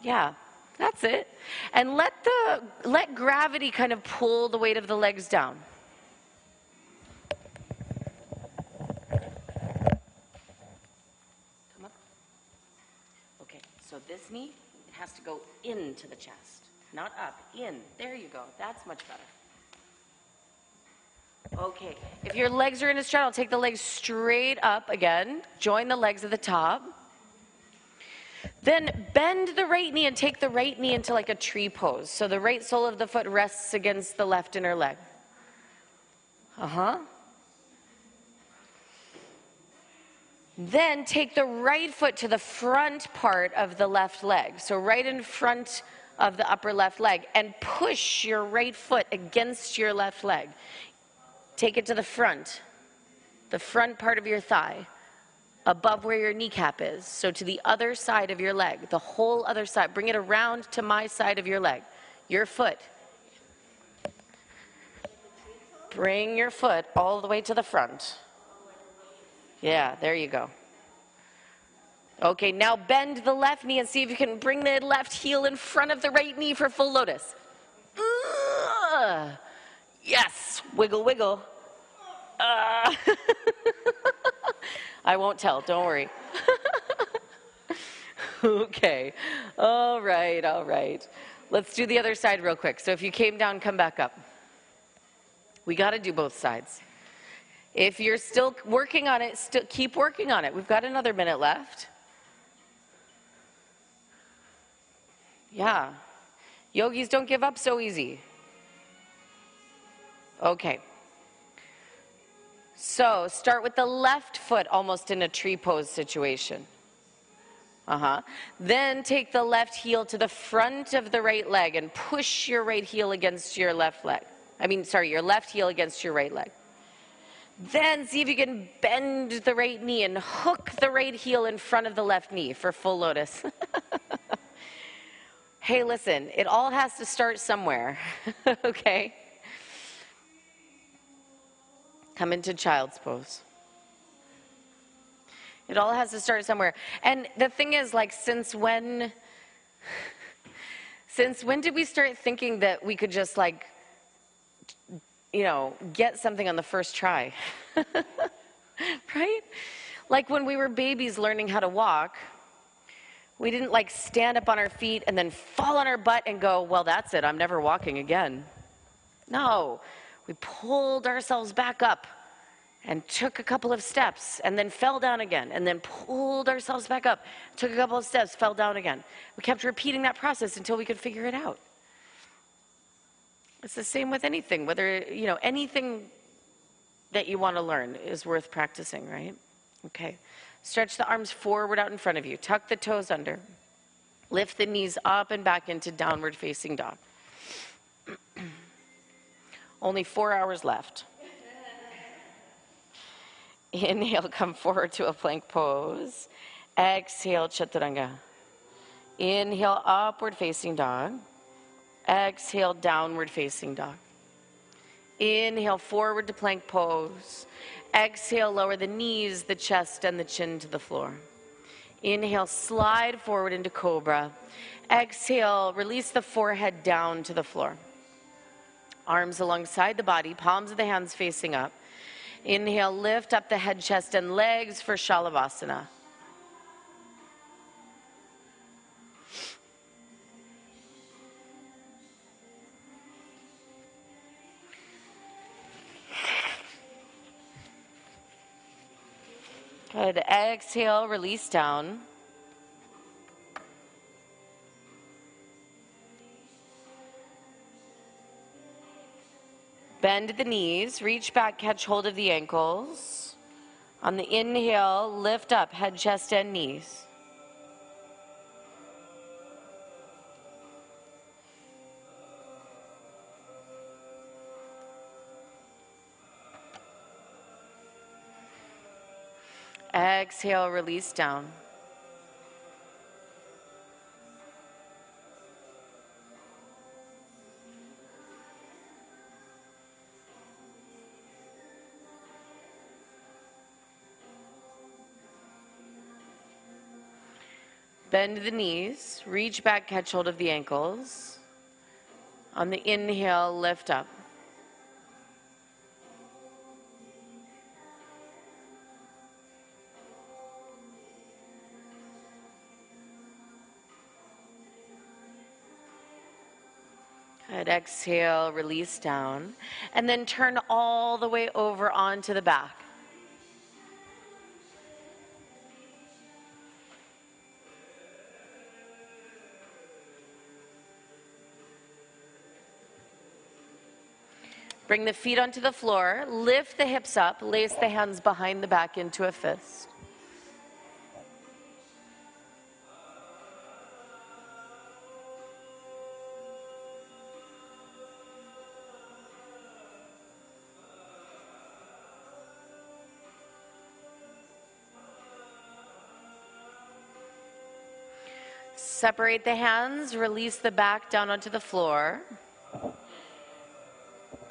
Yeah, that's it. And let the let gravity kind of pull the weight of the legs down. Come up. Okay, so this knee has to go into the chest, not up, in. There you go. That's much better. Okay, if your legs are in a straddle, take the legs straight up again. Join the legs at the top. Then bend the right knee and take the right knee into like a tree pose. So the right sole of the foot rests against the left inner leg. Uh huh. Then take the right foot to the front part of the left leg. So, right in front of the upper left leg, and push your right foot against your left leg. Take it to the front, the front part of your thigh, above where your kneecap is. So, to the other side of your leg, the whole other side. Bring it around to my side of your leg, your foot. Bring your foot all the way to the front. Yeah, there you go. Okay, now bend the left knee and see if you can bring the left heel in front of the right knee for full lotus. Uh, yes, wiggle, wiggle. Uh. I won't tell, don't worry. okay, all right, all right. Let's do the other side real quick. So if you came down, come back up. We got to do both sides. If you're still working on it, still keep working on it. We've got another minute left. Yeah. Yogis don't give up so easy. Okay. So start with the left foot almost in a tree pose situation. Uh huh. Then take the left heel to the front of the right leg and push your right heel against your left leg. I mean, sorry, your left heel against your right leg. Then see if you can bend the right knee and hook the right heel in front of the left knee for full lotus. hey, listen, it all has to start somewhere, okay? Come into child's pose. It all has to start somewhere. And the thing is, like, since when, since when did we start thinking that we could just, like, you know, get something on the first try? right? Like when we were babies learning how to walk, we didn't like stand up on our feet and then fall on our butt and go, well, that's it, I'm never walking again. No, we pulled ourselves back up and took a couple of steps and then fell down again and then pulled ourselves back up, took a couple of steps, fell down again. We kept repeating that process until we could figure it out. It's the same with anything, whether, you know, anything that you want to learn is worth practicing, right? Okay. Stretch the arms forward out in front of you. Tuck the toes under. Lift the knees up and back into downward facing dog. Only four hours left. Inhale, come forward to a plank pose. Exhale, chaturanga. Inhale, upward facing dog. Exhale, downward facing dog. Inhale, forward to plank pose. Exhale, lower the knees, the chest, and the chin to the floor. Inhale, slide forward into cobra. Exhale, release the forehead down to the floor. Arms alongside the body, palms of the hands facing up. Inhale, lift up the head, chest, and legs for Shalabhasana. Good. Exhale, release down. Bend the knees, reach back, catch hold of the ankles. On the inhale, lift up, head, chest, and knees. Exhale, release down. Bend the knees, reach back, catch hold of the ankles. On the inhale, lift up. Good. Exhale, release down. And then turn all the way over onto the back. Bring the feet onto the floor, lift the hips up, lace the hands behind the back into a fist. Separate the hands, release the back down onto the floor.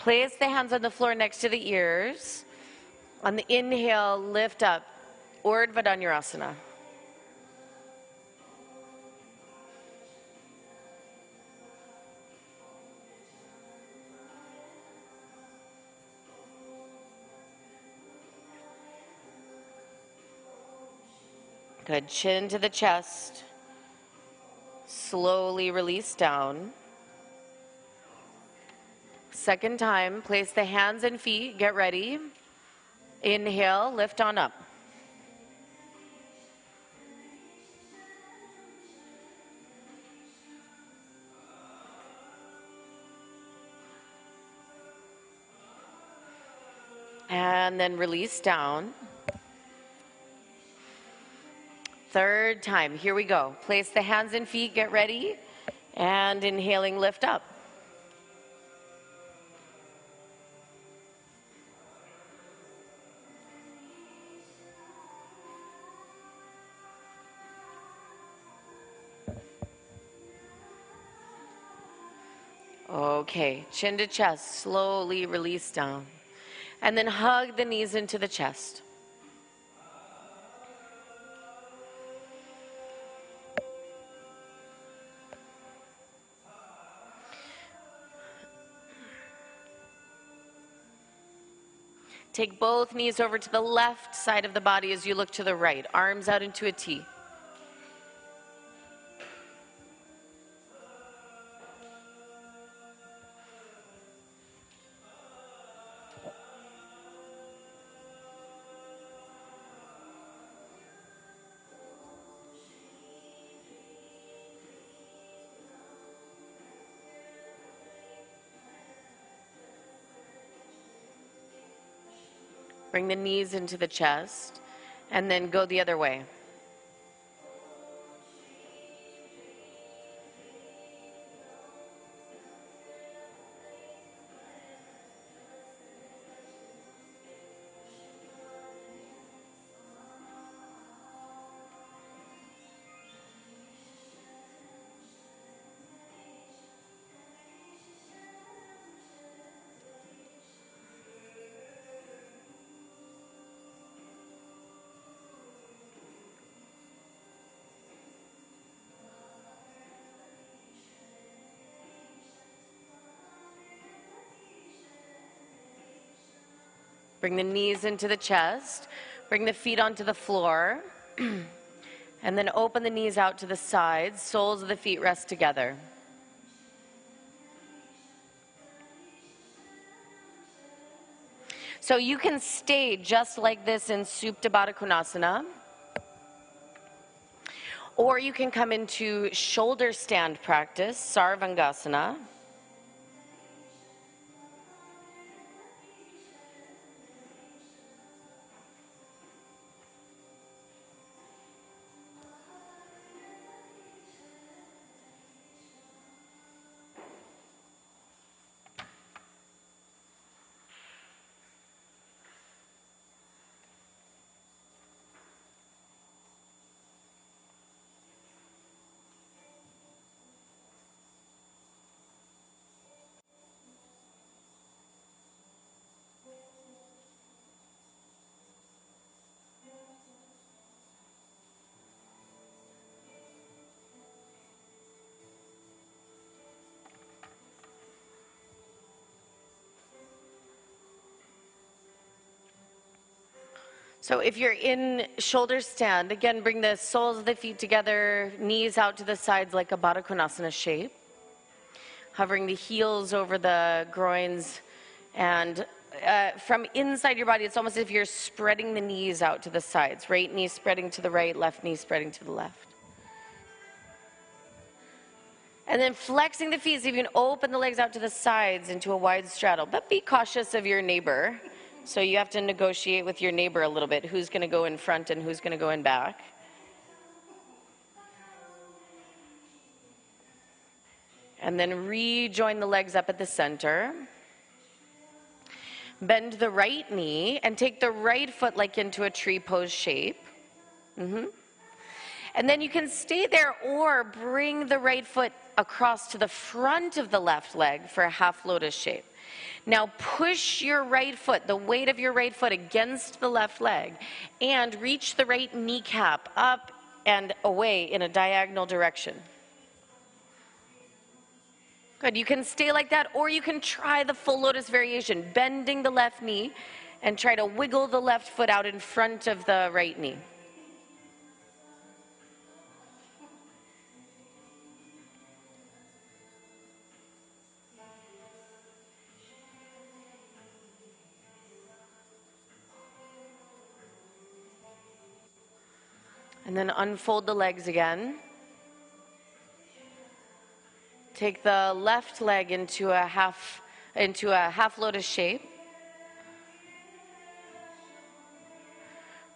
Place the hands on the floor next to the ears. On the inhale, lift up. Urdhva Dhanurasana. Good. Chin to the chest. Slowly release down. Second time, place the hands and feet, get ready. Inhale, lift on up. And then release down. Third time. Here we go. Place the hands and feet, get ready. And inhaling, lift up. Okay, chin to chest, slowly release down. And then hug the knees into the chest. Take both knees over to the left side of the body as you look to the right, arms out into a T. Bring the knees into the chest and then go the other way. Bring the knees into the chest. Bring the feet onto the floor. and then open the knees out to the sides. Soles of the feet rest together. So you can stay just like this in Supta Baddha Konasana. Or you can come into shoulder stand practice, Sarvangasana. So if you're in shoulder stand, again, bring the soles of the feet together, knees out to the sides like a Baddha Konasana shape. Hovering the heels over the groins. And uh, from inside your body, it's almost as if you're spreading the knees out to the sides. Right knee spreading to the right, left knee spreading to the left. And then flexing the feet so you can open the legs out to the sides into a wide straddle. But be cautious of your neighbor. So you have to negotiate with your neighbor a little bit who's going to go in front and who's going to go in back. And then rejoin the legs up at the center. Bend the right knee and take the right foot like into a tree pose shape. Mm-hmm. And then you can stay there or bring the right foot across to the front of the left leg for a half lotus shape. Now push your right foot, the weight of your right foot against the left leg, and reach the right kneecap up and away in a diagonal direction. Good. You can stay like that, or you can try the full lotus variation, bending the left knee and try to wiggle the left foot out in front of the right knee. And then unfold the legs again. Take the left leg into a half into a half lotus shape.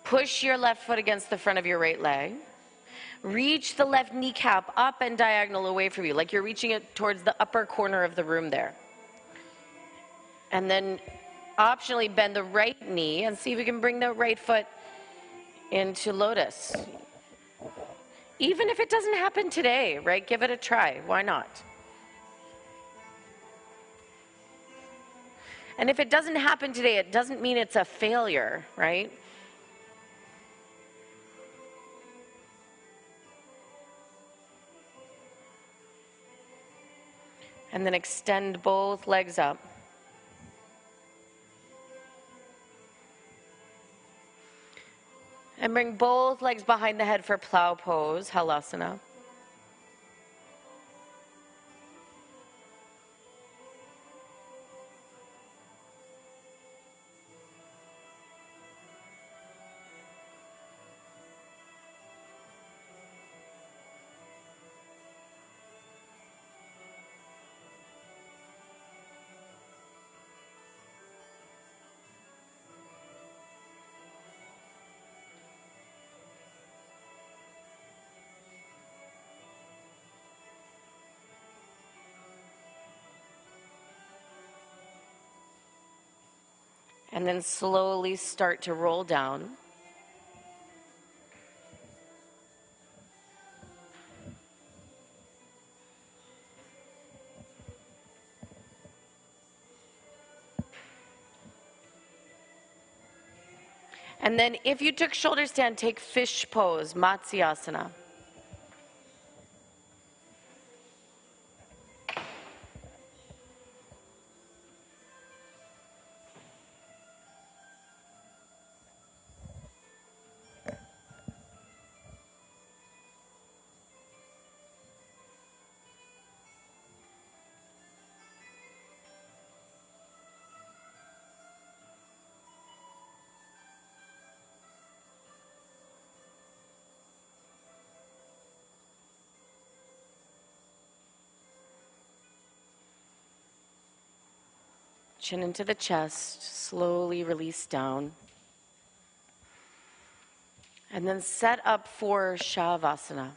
Push your left foot against the front of your right leg. Reach the left kneecap up and diagonal away from you, like you're reaching it towards the upper corner of the room there. And then optionally bend the right knee and see if we can bring the right foot into lotus. Even if it doesn't happen today, right? Give it a try. Why not? And if it doesn't happen today, it doesn't mean it's a failure, right? And then extend both legs up. And bring both legs behind the head for plow pose, halasana. And then slowly start to roll down. And then if you took shoulder stand, take fish pose, Matsyasana. Chin into the chest, slowly release down. And then set up for Shavasana.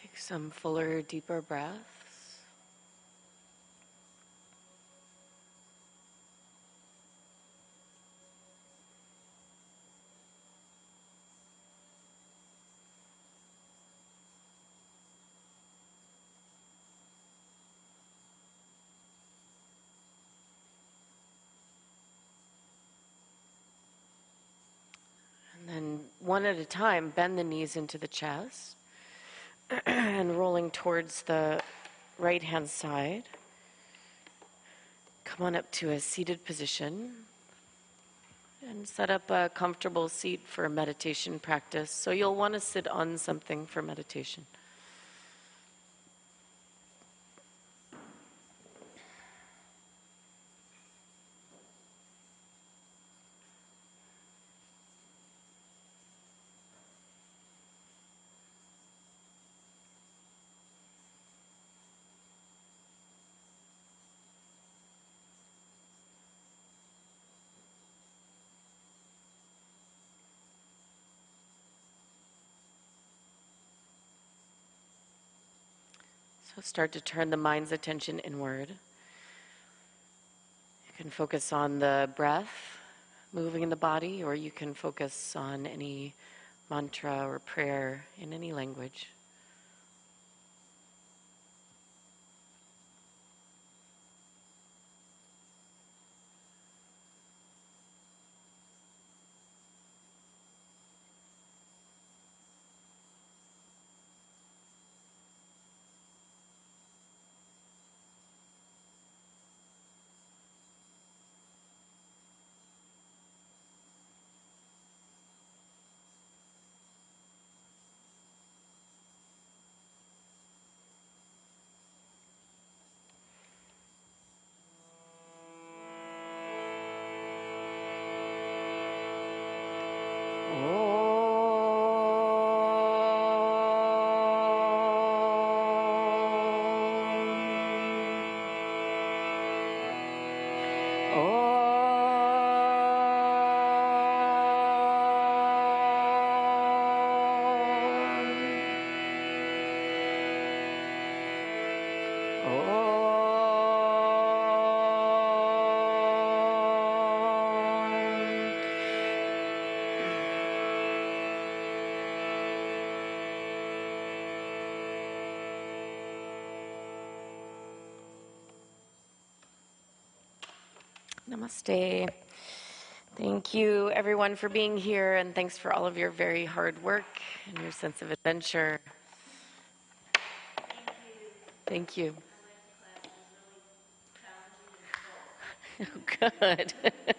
Take some fuller, deeper breaths. And then, one at a time, bend the knees into the chest and rolling towards the right hand side. Come on up to a seated position and set up a comfortable seat for meditation practice. So, you'll want to sit on something for meditation. So start to turn the mind's attention inward. You can focus on the breath moving in the body, or you can focus on any mantra or prayer in any language. Namaste. Thank you, everyone, for being here, and thanks for all of your very hard work and your sense of adventure. Thank you. Thank you. Oh, good.